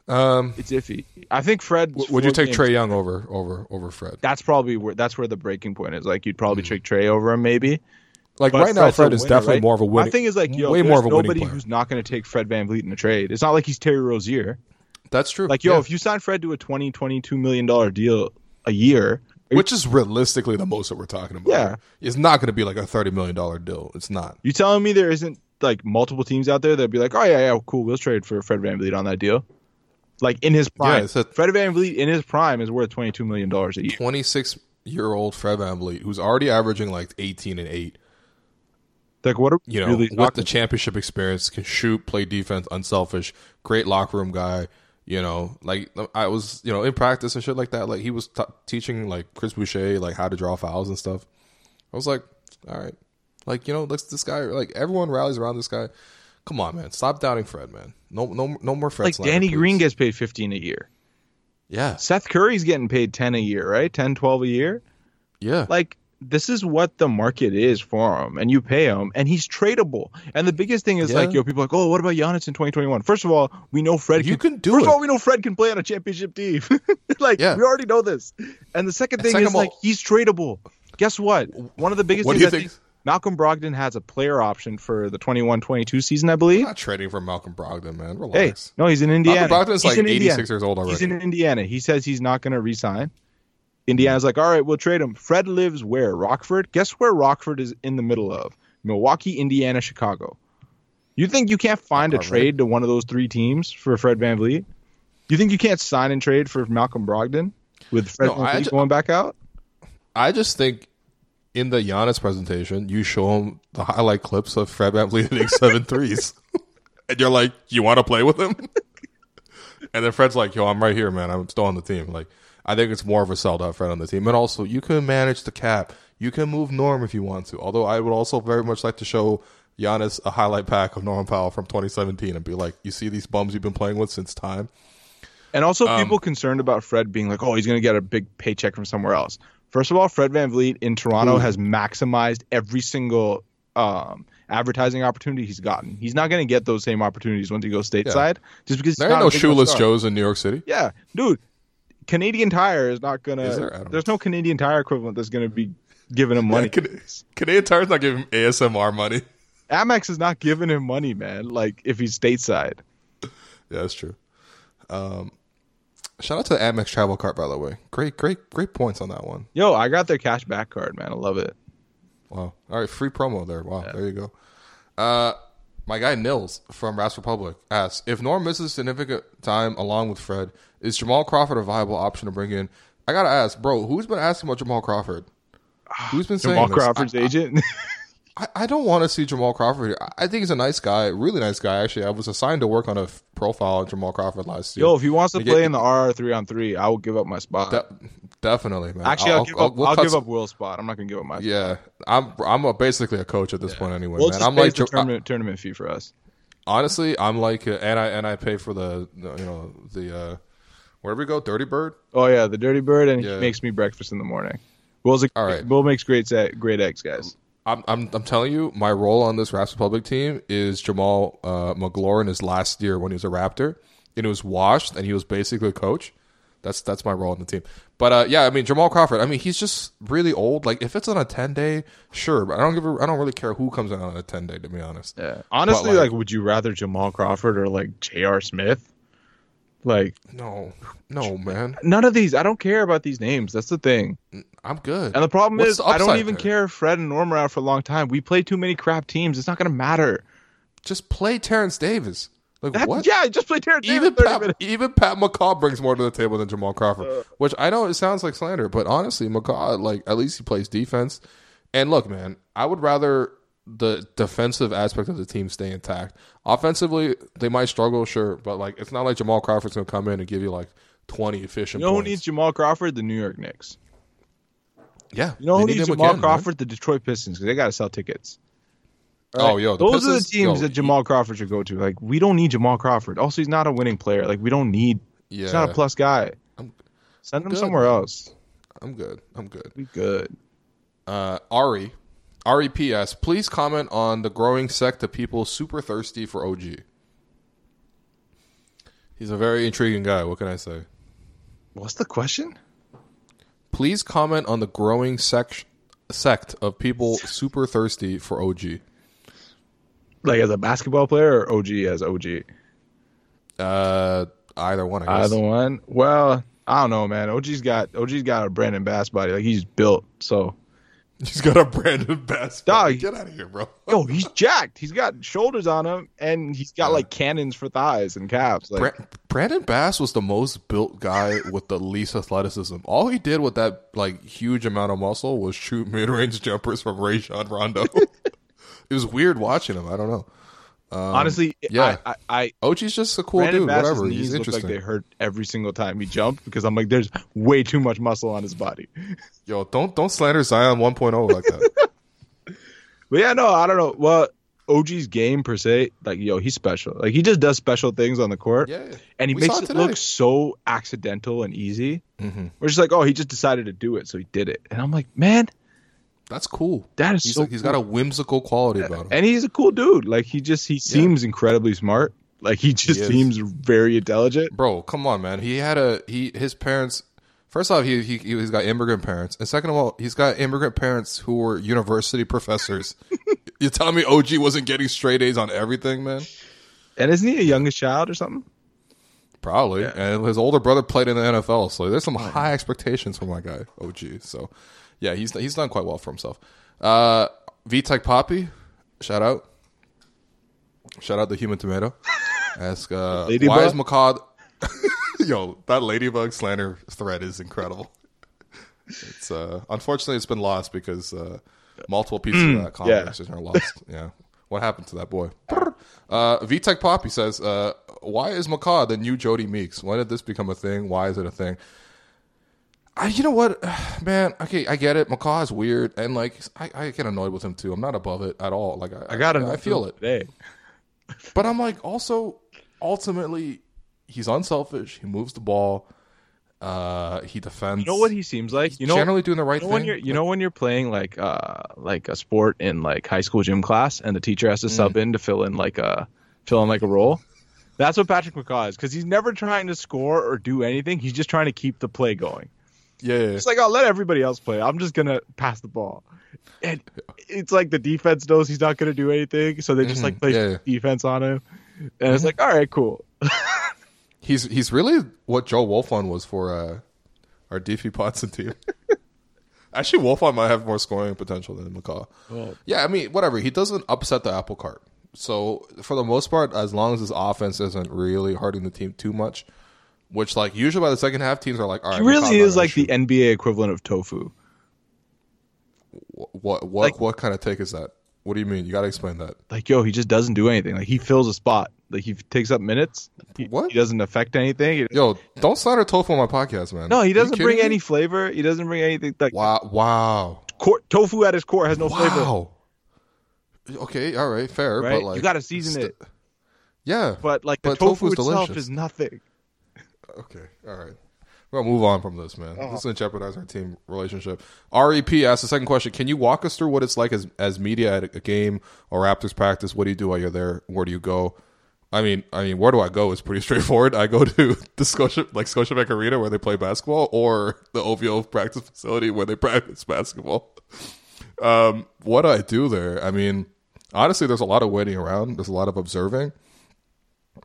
Um, it's iffy. I think Fred. w- would you take Trae Young over over over Fred? That's probably where that's where the breaking point is. Like you'd probably take Trae over him, maybe. Like But right now, Fred's a Fred is winner, definitely right? more of a winning. My thing is like, yo, way there's more of a nobody who's not going to take Fred VanVleet in a trade. It's not like he's Terry Rozier. That's true. Like, yo, Yeah. if you sign Fred to a 20, 22 million dollar deal a year, which is realistically the most that we're talking about. Yeah. it's not going to be like a thirty million dollar deal. It's not. you telling me there isn't like multiple teams out there that'd be like, oh yeah, yeah, cool, we'll trade for Fred VanVleet on that deal. Like in his prime, it's a- Fred VanVleet in his prime is worth twenty two million dollars a year. Twenty six year old Fred VanVleet, who's already averaging like eighteen and eight. Like, what are we You know, really with the championship experience, can shoot, play defense, unselfish, great locker room guy. You know, like I was, you know, in practice and shit like that. Like he was t- teaching like Chris Boucher like how to draw fouls and stuff. I was like, all right, like you know, let's this guy. Like everyone rallies around this guy. Come on, man, stop doubting Fred, man. No, no, no more Fred. like slander, Danny please. Green gets paid fifteen a year. Yeah, Seth Curry's getting paid ten a year, right? 10, 12 a year. yeah. Like this is what the market is for him, and you pay him, and he's tradable. And the biggest thing is Yeah. like, yo, people are like, oh, what about Giannis in 2021? First of all, we know Fred You can do First it. of all, we know Fred can play on a championship team. [laughs] like Yeah. we already know this. And the second thing second is all- like he's tradable. Guess what? One of the biggest What do you think- Malcolm Brogdon has a player option for the 21-22 season, I believe. not trading for Malcolm Brogdon, man. Relax. Hey, no, he's in Indiana. Malcolm Brogdon's He's like in 86 Indiana. years old already. He's in Indiana. He says he's not going to resign. Indiana's like, all right, we'll trade him. Fred lives where? Rockford? Guess where Rockford is in the middle of? Milwaukee, Indiana, Chicago. You think you can't find a All right. trade to one of those three teams for Fred VanVleet? You think you can't sign and trade for Malcolm Brogdon with Fred No, VanVleet going back out? I just think in the Giannis presentation, you show him the highlight clips of Fred Van VanVleet hitting seven threes, [laughs] and you're like, "You want to play with him?" [laughs] and then Fred's like, "Yo, I'm right here, man. I'm still on the team." Like, I think it's more of a sell to have Fred on the team, and also you can manage the cap. You can move Norm if you want to. Although I would also very much like to show Giannis a highlight pack of Norman Powell from 2017 and be like, "You see these bums you've been playing with since time." And also, Um, people concerned about Fred being like, oh, he's going to get a big paycheck from somewhere else. First of all, Fred VanVleet in Toronto has maximized every single um, advertising opportunity he's gotten. He's not going to get those same opportunities once he goes stateside, just because There not ain't a no shoeless. Joes in New York City. Yeah, dude. Canadian Tire is not gonna. Is there? There's no Canadian Tire equivalent that's gonna be giving him money. Can- Canadian Tire's not giving him ASMR money. Amex is not giving him money, man. Like if he's stateside. Yeah, that's true. Um, shout out to the Amex travel card, by the way. Great, great, great points on that one. Yo, I got their cash back card, man. I love it. Wow. All right, free promo there. Wow, there you go. Uh, my guy Nils from Raps Republic asks if Norm misses significant time along with Fred, is Jamal Crawford a viable option to bring in? I gotta ask, bro, who's been asking about Jamal Crawford? Who's been saying Jamal this? Crawford's I- agent. [laughs] I, I don't want to see Jamal Crawford. I- I think he's a nice guy, really nice guy. Actually, I was assigned to work on a f- profile of Jamal Crawford last year. Yo, if he wants to To get- play in the RR three on three, I will give up my spot. De- definitely, man. Actually, I'll, I'll, give I'll- up. we'll I'll give up Will's spot. I'm not gonna give up my. Yeah, I'm I'm a, basically a coach at this point anyway, Will man. I'm like the tournament tournament fee for us. honestly, I'm like, uh, and I and I pay for the you know the uh, where do we go? Dirty Bird. Oh yeah, the Dirty Bird, and Yeah. he makes me breakfast in the morning. Will's a, All right. Will makes great great eggs, guys. I'm I'm I'm telling you, my role on this Raps Republic team is Jamal uh, Magloire. His last year when he was a Raptor, and it was washed, and he was basically a coach. That's that's my role on the team. But uh, yeah, I mean Jamal Crawford. I mean he's just really old. Like if it's on a ten day, sure, but I don't give. A, I don't really care who comes in on a ten day. To be honest, Yeah. Honestly, like, like- would you rather Jamal Crawford or like J.R. Smith? Like no, no, man, none of these. I don't care about these names. That's the thing. I'm good. And the problem What's is, the I don't even there? care if Fred and Norm are out for a long time. We play too many crap teams. It's not going to matter. just play Terrence Davis. Like That's, what? Yeah, just play Terrence even Davis Pat, minutes. even Pat McCaw brings more to the table than Jamal Crawford, uh. which I know it sounds like slander, but honestly, McCaw like at least he plays defense. And look, man, I would rather the defensive aspect of the team stay intact. Offensively, they might struggle, sure, but like it's not like Jamal Crawford's gonna come in and give you like twenty efficient. You know who points. needs Jamal Crawford? The New York Knicks. yeah, You know who need needs Jamal again, man. Crawford? The Detroit Pistons, because they got to sell tickets. Oh, yo, those are the teams yo, that Jamal Crawford should go to. Like, we don't need Jamal Crawford. Also, he's not a winning player. Like, we don't need. Yeah. He's not a plus guy. I'm- Send him good, somewhere man. else. I'm good. I'm good. Be good. uh, Ari, REPS, please comment on the growing sect of people super thirsty for OG. He's a very intriguing guy. What can I say? What's the question? Please comment on the growing sect sect of people super thirsty for OG. Like as a basketball player or OG as OG? Uh, either one. I guess. Either one. Well, I don't know, man. OG's got OG's got a Brandon Bass body. Like he's built. So He's got a Brandon Bass. Dog. Get out of here, bro. yo, he's jacked. He's got shoulders on him, and he's got Yeah. like cannons for thighs and calves. Like Bra- Brandon Bass was the most built guy [laughs] with the least athleticism. All he did with that like huge amount of muscle was shoot mid range jumpers from Rajon Rondo. [laughs] it was weird watching him. I don't know. Honestly, yeah. I, I, I OG's just a cool Brandon dude. Whatever. He's interesting. like they hurt every single time he jumped because I'm like, there's way too much muscle on his body. [laughs] Yo, don't don't slander Zion 1.0 like that. [laughs] But yeah, no, I don't know. Well, OG's game per se, like yo, he's special. Like he just does special things on the court. Yeah. and he makes it it look so accidental and easy. Mm-hmm. We're just like, oh, he just decided to do it, so he did it. And I'm like, man, That's cool. that is He's, so. he's got a whimsical quality about him. and he's a cool dude. Like he just he seems incredibly smart. Like he just is. seems very intelligent. Bro, come on, man. He had a he his parents. First off, he, he he's got immigrant parents, and second of all, he's got immigrant parents who were university professors. [laughs] you telling me OG wasn't getting straight A's on everything, man? And isn't he a youngest child or something? Probably. And his older brother played in the NFL, so there's some Oh, high expectations for my guy OG. So, yeah, he's he's done quite well for himself. Uh, VTech Poppy, shout out, shout out the Human Tomato. Ask uh, [laughs] Ladybug? why is McCaw? [laughs] Yo, that ladybug slander thread is incredible. It's uh, unfortunately it's been lost because uh, multiple pieces of that conversation are lost. [laughs] Yeah, what happened to that boy? Uh, VTech Poppy says, uh, "Why is McCaw the new Jodie Meeks? When did this become a thing? Why is it a thing?" I, you know what, [sighs] man? Okay, I get it. McCaw is weird, and like I, I get annoyed with him too. I'm not above it at all. Like I, I got it. I feel it. today. [laughs] But I'm like, also, ultimately, he's unselfish. He moves the ball. Uh, he defends. You know what he seems like? You know, generally doing the right you know when thing. you're you know when you're playing like uh like a sport in like high school gym class and the teacher has to Mm. sub in to fill in like a fill in like a role. That's what Patrick McCaw is because he's never trying to score or do anything. He's just trying to keep the play going. Yeah, yeah. It's like I'll let everybody else play. I'm just gonna pass the ball. And it's like the defense knows he's not gonna do anything, so they just like play Mm-hmm. Yeah, defense on him. And it's like, all right, cool. [laughs] He's he's really what Joe Wolfon was for uh, our DP Potson team. [laughs] Actually, Wolfon might have more scoring potential than McCaw. yeah, I mean, whatever. He doesn't upset the apple cart. So for the most part, as long as his offense isn't really hurting the team too much, which like usually by the second half, teams are like, all right, He really is like the. NBA equivalent of tofu. what what what, what kind of take is that? What do you mean? You got to explain that. Like, yo, he just doesn't do anything. Like he fills a spot. Like he takes up minutes. He, What? He doesn't affect anything. Yo, don't slander tofu on my podcast, man. no, he doesn't bring me? any flavor. He doesn't bring anything. Like Wow! Wow! tofu at his core has no flavor. Wow! Okay, all right, fair, Right? but like you got to season st- it. Yeah, But like the But tofu tofu's itself delicious. is nothing. Okay, all right. We're gonna move on from this, man. Uh-huh. This is gonna jeopardize our team relationship. Rep asks the second question: Can you walk us through what it's like as as media at a game or Raptors practice? What do you do while you're there? Where do you go? I mean, I mean, where do I go? Is pretty [laughs] straightforward. I go to [laughs] the Scotia, like Scotiabank Arena where they play basketball, or [laughs] the OVO practice facility where they practice basketball. Um, what do I do there? I mean, honestly, there's a lot of waiting around. There's a lot of observing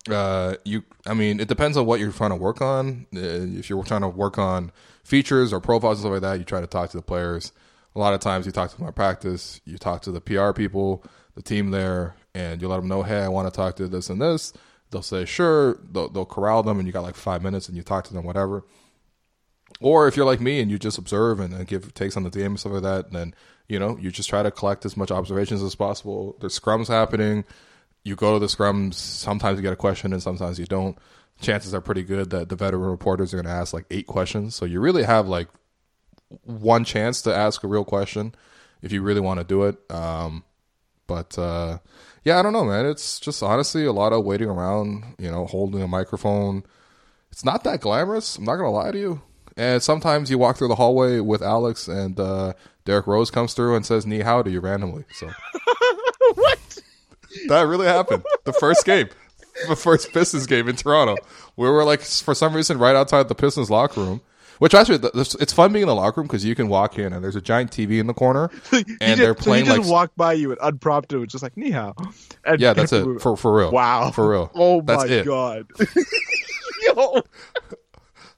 uh you i mean it depends on what you're trying to work on. Uh, if you're trying to work on features or profiles and stuff like that you try to talk to the players. A lot of times you talk to my practice you talk to the pr people the team there and you let them know hey i want to talk to this and this. They'll say sure. They'll, they'll corral them and you got like five minutes and you talk to them whatever. Or if you're like me and you just observe and, and give takes on the game and stuff like that, then you know you just try to collect as much observations as possible. There's scrums happening. You go to the scrums. Sometimes you get a question, and sometimes you don't. Chances are pretty good that the veteran reporters are going to ask like eight questions. So you really have like one chance to ask a real question if you really want to do it. Um, but uh, yeah, I don't know, man. It's just honestly a lot of waiting around. You know, holding a microphone it's not that glamorous. I'm not gonna lie to you. And sometimes you walk through the hallway with Alex, and uh, Derrick Rose comes through and says "Ni hao" to you randomly. So? [laughs] that really happened. The first game, the first Pistons game in Toronto. We were like, for some reason, right outside the Pistons locker room. Which actually, it's fun being in the locker room because you can walk in and there's a giant TV in the corner, [laughs] and He they're so playing just like, walked by you and unprompted, was just like ni hao. Yeah, that's it [laughs] for for real. Wow, for real. Oh that's my it. god. [laughs] Yo.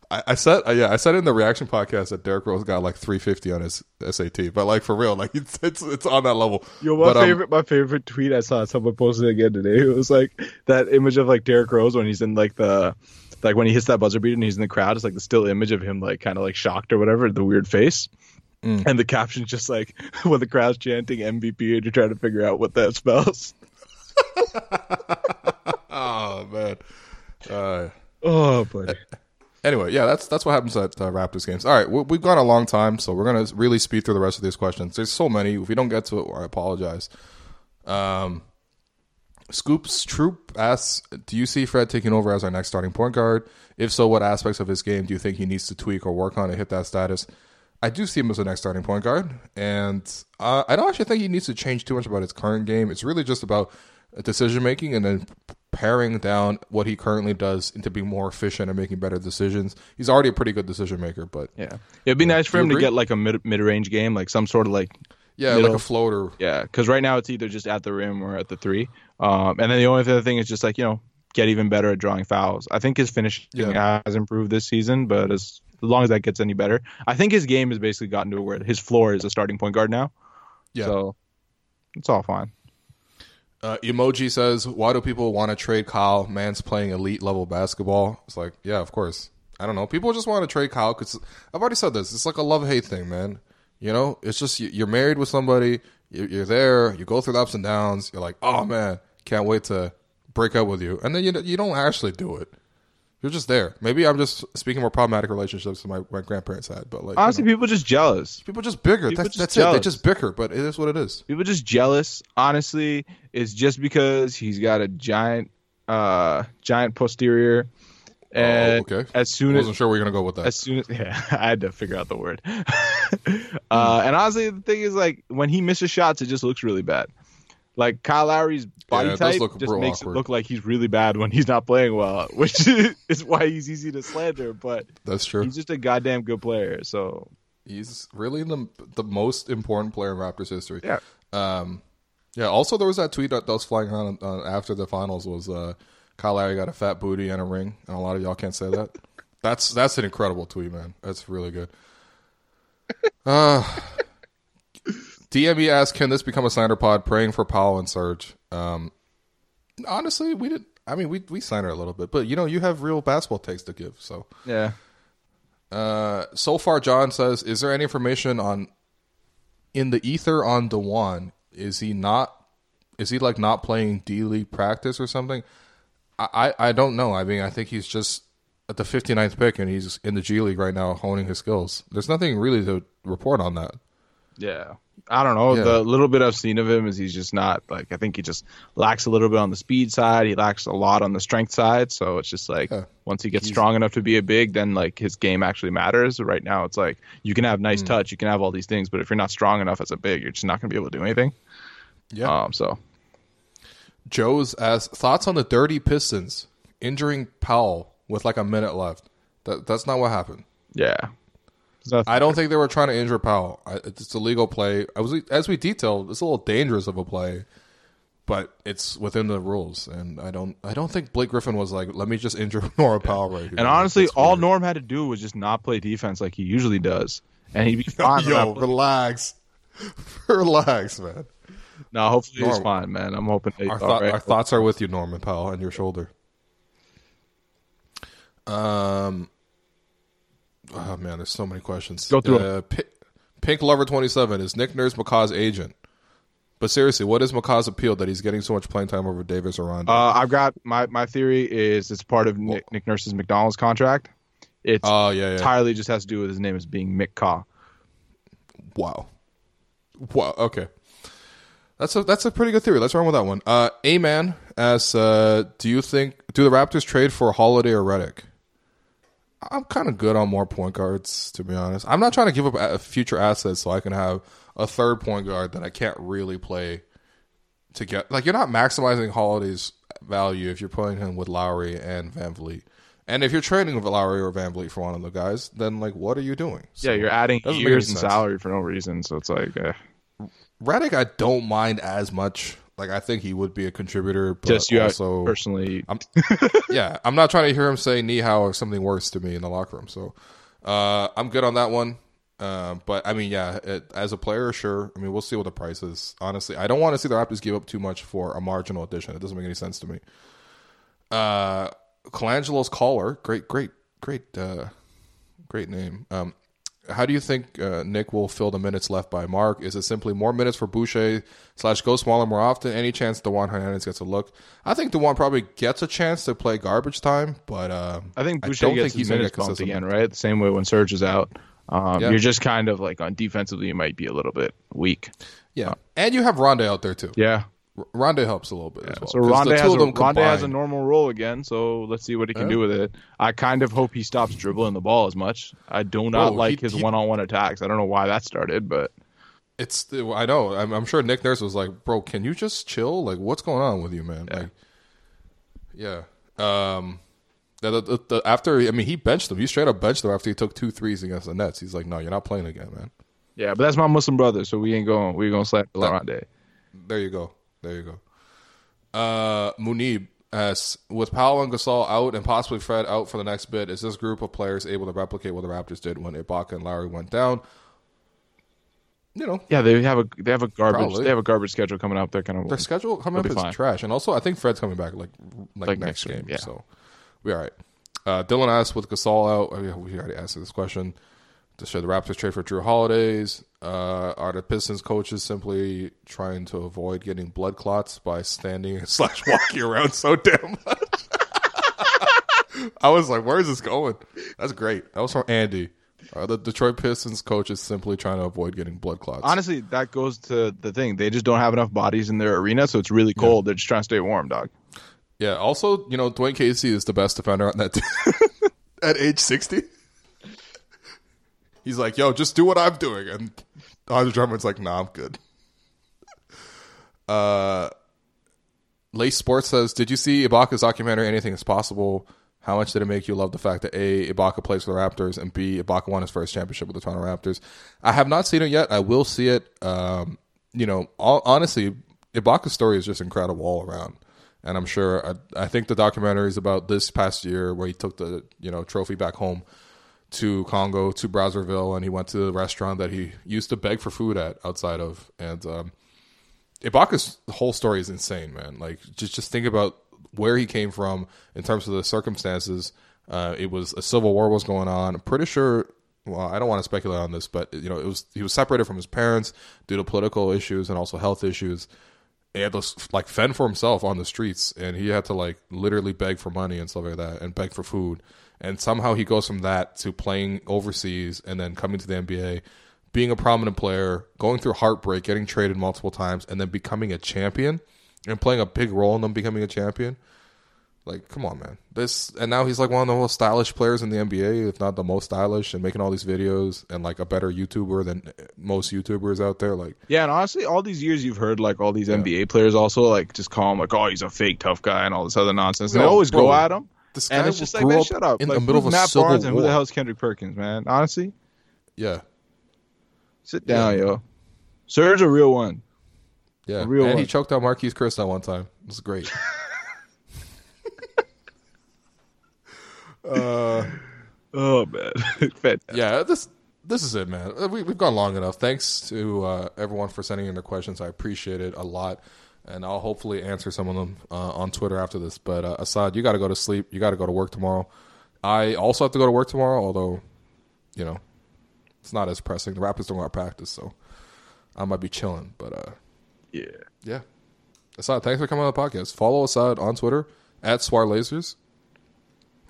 I, I said, uh, yeah, I said in the reaction podcast that Derrick Rose got like 350 on his SAT, but like for real, like [laughs] it's it's, it's on that level. Yo, my But, um, favorite, my favorite tweet I saw someone posted again today. [laughs] It was like that image of like Derrick Rose when he's in like the, like when he hits that buzzer beater and he's in the crowd. It's like the still image of him like kind of like shocked or whatever, the weird face. Mm. And the caption's just like [laughs] when the crowd's chanting MVP and you're trying to figure out what that spells. Oh man. Uh, Oh, buddy. Anyway, yeah, that's that's what happens at uh, Raptors games. All right, we, we've gone a long time, so we're gonna really speed through the rest of these questions. There's so many. If we don't get to it, I apologize. Um, Scoops Troop asks, "Do you see Fred taking over as our next starting point guard? If so, what aspects of his game do you think he needs to tweak or work on to hit that status?" I do see him as the next starting point guard, and uh, I don't actually think he needs to change too much about his current game. It's really just about decision making and then paring down what he currently does into being more efficient and making better decisions. He's already a pretty good decision maker, but Yeah, it'd be nice for him to get like a mid mid range game, like some sort of like yeah, Middle. like a floater. yeah, because right now it's either just at the rim or at the three. Um, and then the only other thing is just like you know get even better at drawing fouls. I think his finishing Yeah. has improved this season, but as, as long as that gets any better, I think his game has basically gotten to where his floor is a starting point guard now. Yeah. So it's all fine. Uh, emoji says, "Why do people want to trade Kyle? Man's playing elite level basketball." It's like, yeah, of course. I don't know. People just want to trade Kyle because I've already said this. It's like a love hate thing, man. You know, it's just you- you're married with somebody. you- You're there. You go through the ups and downs. You're like, oh man, can't wait to break up with you, and then you you don't actually do it. You're just there. Maybe I'm just speaking more problematic relationships than my, my grandparents had, but like you Honestly, know, people just jealous. people just bicker. people That's, just that's it. They just bicker, but it is what it is. People just jealous. Honestly, it's just because he's got a giant, uh, giant posterior. And oh, okay. as soon as I wasn't sure where you're gonna go with that. as soon as [laughs] yeah, I had to figure out the word. [laughs] uh, and honestly, the thing is, like when he misses shots, it just looks really bad. Like Kyle Lowry's body Yeah, type just makes awkward. it look like he's really bad when he's not playing well, [laughs] which [laughs] is why he's easy to slander. But That's true. he's just a goddamn good player. So He's really the the most important player in Raptors history. Yeah. Um, yeah. Also, there was that tweet that, that was flying around uh, after the finals was uh, Kyle Lowry got a fat booty and a ring, and a lot of y'all can't say that. [laughs] that's that's an incredible tweet, man. That's really good. Uh, DME asked, "Can this become a slander pod?" Praying for Powell and Serge. Um, honestly, we did. I mean, we we slander a little bit, but you know, you have real basketball takes to give, so. yeah, Uh, so far, John says, is there any information on in the ether on Dewan? Is he not? Is he like not playing D League practice or something? I, I I don't know. I mean, I think he's just at the 59th pick and he's in the G League right now honing his skills. There's nothing really to report on that. yeah. I don't know. Yeah. The little bit I've seen of him is he's just not like I think he just lacks a little bit on the speed side. He lacks a lot on the strength side. So it's just like Yeah. once he gets strong enough to be a big, then like his game actually matters. Right now, it's like you can have nice touch, you can have all these things, but if you're not strong enough as a big, you're just not going to be able to do anything. Yeah. Um. So Joe's asked thoughts on the Dirty Pistons injuring Powell with like a minute left. That that's not what happened. yeah. It's I don't think they were trying to injure Powell. I, it's a legal play. I was as we detailed. It's a little dangerous of a play, but it's within the rules. And I don't. I don't think Blake Griffin was like, "Let me just injure [laughs] Norm Powell right here." and honestly, It's all weird. Norm had to do was just not play defense like he usually does, and he'd be [laughs] fine. Yo, relax, [laughs] relax, man. no, hopefully he's fine, man. I'm hoping Our, thought right. our thoughts are with you, Norman Powell, and your shoulder. Um. Oh man, there's so many questions. Go through uh, Pi- Pink Lover twenty seven is Nick Nurse McCaw's agent. But seriously, what is McCaw's appeal that he's getting so much playing time over Davis or Rondo? Uh, I've got my my theory is it's part of Nick, Nick Nurse's McDonald's contract. It's Oh yeah, yeah. entirely just has to do with his name as being Mick Kaw. Wow. Wow. Okay. That's a that's a pretty good theory. Let's run with that one. Uh, a man asks, uh, do you think do the Raptors trade for Holiday or Redick? I'm kind of good on more point guards, to be honest. I'm not trying to give up a- future assets so I can have a third point guard that I can't really play to get. Like you're not maximizing Holiday's value if you're playing him with Lowry and VanVleet. And if you're trading with Lowry or VanVleet for one of the guys, then like, what are you doing? So, yeah, you're adding years in salary for no reason. So it's like, uh, I don't mind as much. Like, I think he would be a contributor, but just you also personally. I'm, [laughs] yeah, I'm not trying to hear him say "ni hao" or something worse to me in the locker room. So uh, I'm good on that one. Uh, but I mean, yeah, it, as a player, sure. I mean, we'll see what the price is. Honestly, I don't want to see the Raptors give up too much for a marginal addition. It doesn't make any sense to me. Uh, Colangelo's caller, great, great, great, uh, great name. Um, how do you think uh, Nick will fill the minutes left by Marc? Is it simply more minutes for Boucher slash go smaller more often? Any chance Dewan Hernandez gets a look? I think Dewan probably gets a chance to play garbage time, but uh, I think Boucher don't gets think his minutes get bumped again, right? The same way when Serge is out. Um, Yeah. You're just kind of like on defensively, you might be a little bit weak. yeah. And you have Rondae out there too. Yeah. R- Rondae helps a little bit as well. So 'Cause Rondae the two has, a, Rondae has a normal role again. So let's see what he can Yeah. do with it. I kind of hope he stops dribbling the ball as much. I do not Oh, he- like his he- one-on-one attacks. I don't know why that started, but It's I know. I'm, I'm sure Nick Nurse was like, "Bro, can you just chill? Like, what's going on with you, man?" Like, yeah. Um, the, the, the, after I mean, he benched him. He straight up benched him after he took two threes against the Nets. He's like, "No, you're not playing again, man." yeah. But that's my Muslim brother, so we ain't going. We're gonna slap Rondae. There you go. There you go. Uh, Munib asks, with Powell and Gasol out and possibly Fred out for the next bit, is this group of players able to replicate what the Raptors did when Ibaka and Lowry went down? You know, Yeah, they have a they have a garbage Probably. they have a garbage schedule coming up. They're kind of Their schedule coming up is trash, and also I think Fred's coming back like like, Like next next game. yeah. So we all right. Uh, Dylan asked with Gasol out. Oh, yeah, we already asked this question. Should the Raptors trade for Jrue Holidays? Uh, are the Pistons coaches simply trying to avoid getting blood clots by standing [laughs] slash walking around so damn much? [laughs] I was like, "Where is this going?" That's great. That was from Andy. Are the Detroit Pistons coaches simply trying to avoid getting blood clots? honestly that goes to the thing. They just don't have enough bodies in their arena, so it's really cold. They're just trying to stay warm, dog. Yeah. Also, you know, Dwane Casey is the best defender on that team [laughs] at age sixty. He's like, "Yo, just do what I'm doing," and Andre Drummond's like, "Nah, I'm good." [laughs] Uh, Lace Sports says, "Did you see Ibaka's documentary? Anything is possible." How much did it make you love the fact that A, Ibaka plays for the Raptors, and B, Ibaka won his first championship with the Toronto Raptors? I have not seen it yet. I will see it. Um, you know, all, honestly, Ibaka's story is just incredible all around. And I'm sure, I, I think the documentary is about this past year where he took the, you know, trophy back home to Congo, to Brazzaville, and he went to the restaurant that he used to beg for food at outside of. And um, Ibaka's whole story is insane, man. Like, just just think about where he came from in terms of the circumstances. Uh, it was a civil war was going on. I'm pretty sure. Well, I don't want to speculate on this, but you know, it was he was separated from his parents due to political issues and also health issues. He had to like fend for himself on the streets, and he had to like literally beg for money and stuff like that, and beg for food. And somehow he goes from that to playing overseas, and then coming to the NBA, being a prominent player, going through heartbreak, getting traded multiple times, and then becoming a champion and playing a big role in them becoming a champion. Like, come on, man. This and now he's like one of the most stylish players in the NBA, if not the most stylish, and making all these videos and like a better YouTuber than most YouTubers out there. Like, Yeah, and honestly, all these years you've heard like all these NBA players also like just call him like, oh, he's a fake tough guy and all this other nonsense. They No, always bro. go at him, this and it's just like, man, shut up. in like, the middle of a Matt civil Barnes and who the hell is Kendrick Perkins, man? Honestly, yeah, sit down, yo. Serge a real one. yeah. real and he choked out Marquese Chriss that one time. It was great. [laughs] Oh man, [laughs] yeah, this this is it, man. Uh, We, we've gone long enough. Thanks to uh, everyone for sending in their questions. I appreciate it a lot, and I'll hopefully answer some of them uh, on Twitter after this. But uh, Assad, you got to go to sleep. You got to go to work tomorrow. I also have to go to work tomorrow, although you know it's not as pressing. The Raptors don't got practice, so I might be chilling. But uh, yeah. yeah, Assad, thanks for coming on the podcast. Follow Assad on Twitter at Swar Lasers.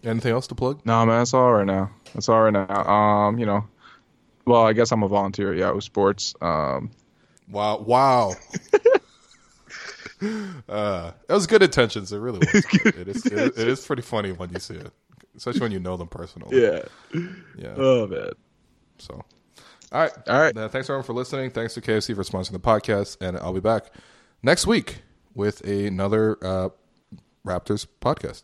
Anything else to plug? No, man, that's all right now. That's all right now. Um, you know, well, I guess I'm a volunteer at Yahoo Sports. Um, Wow! Wow! [laughs] [laughs] uh, that was good intentions. It really was. [laughs] it is. It, it is pretty funny when you see it, especially when you know them personally. yeah. Yeah. Oh man. So, all right. All right. Uh, thanks everyone for listening. Thanks to KFC for sponsoring the podcast, and I'll be back next week with another uh, Raptors podcast.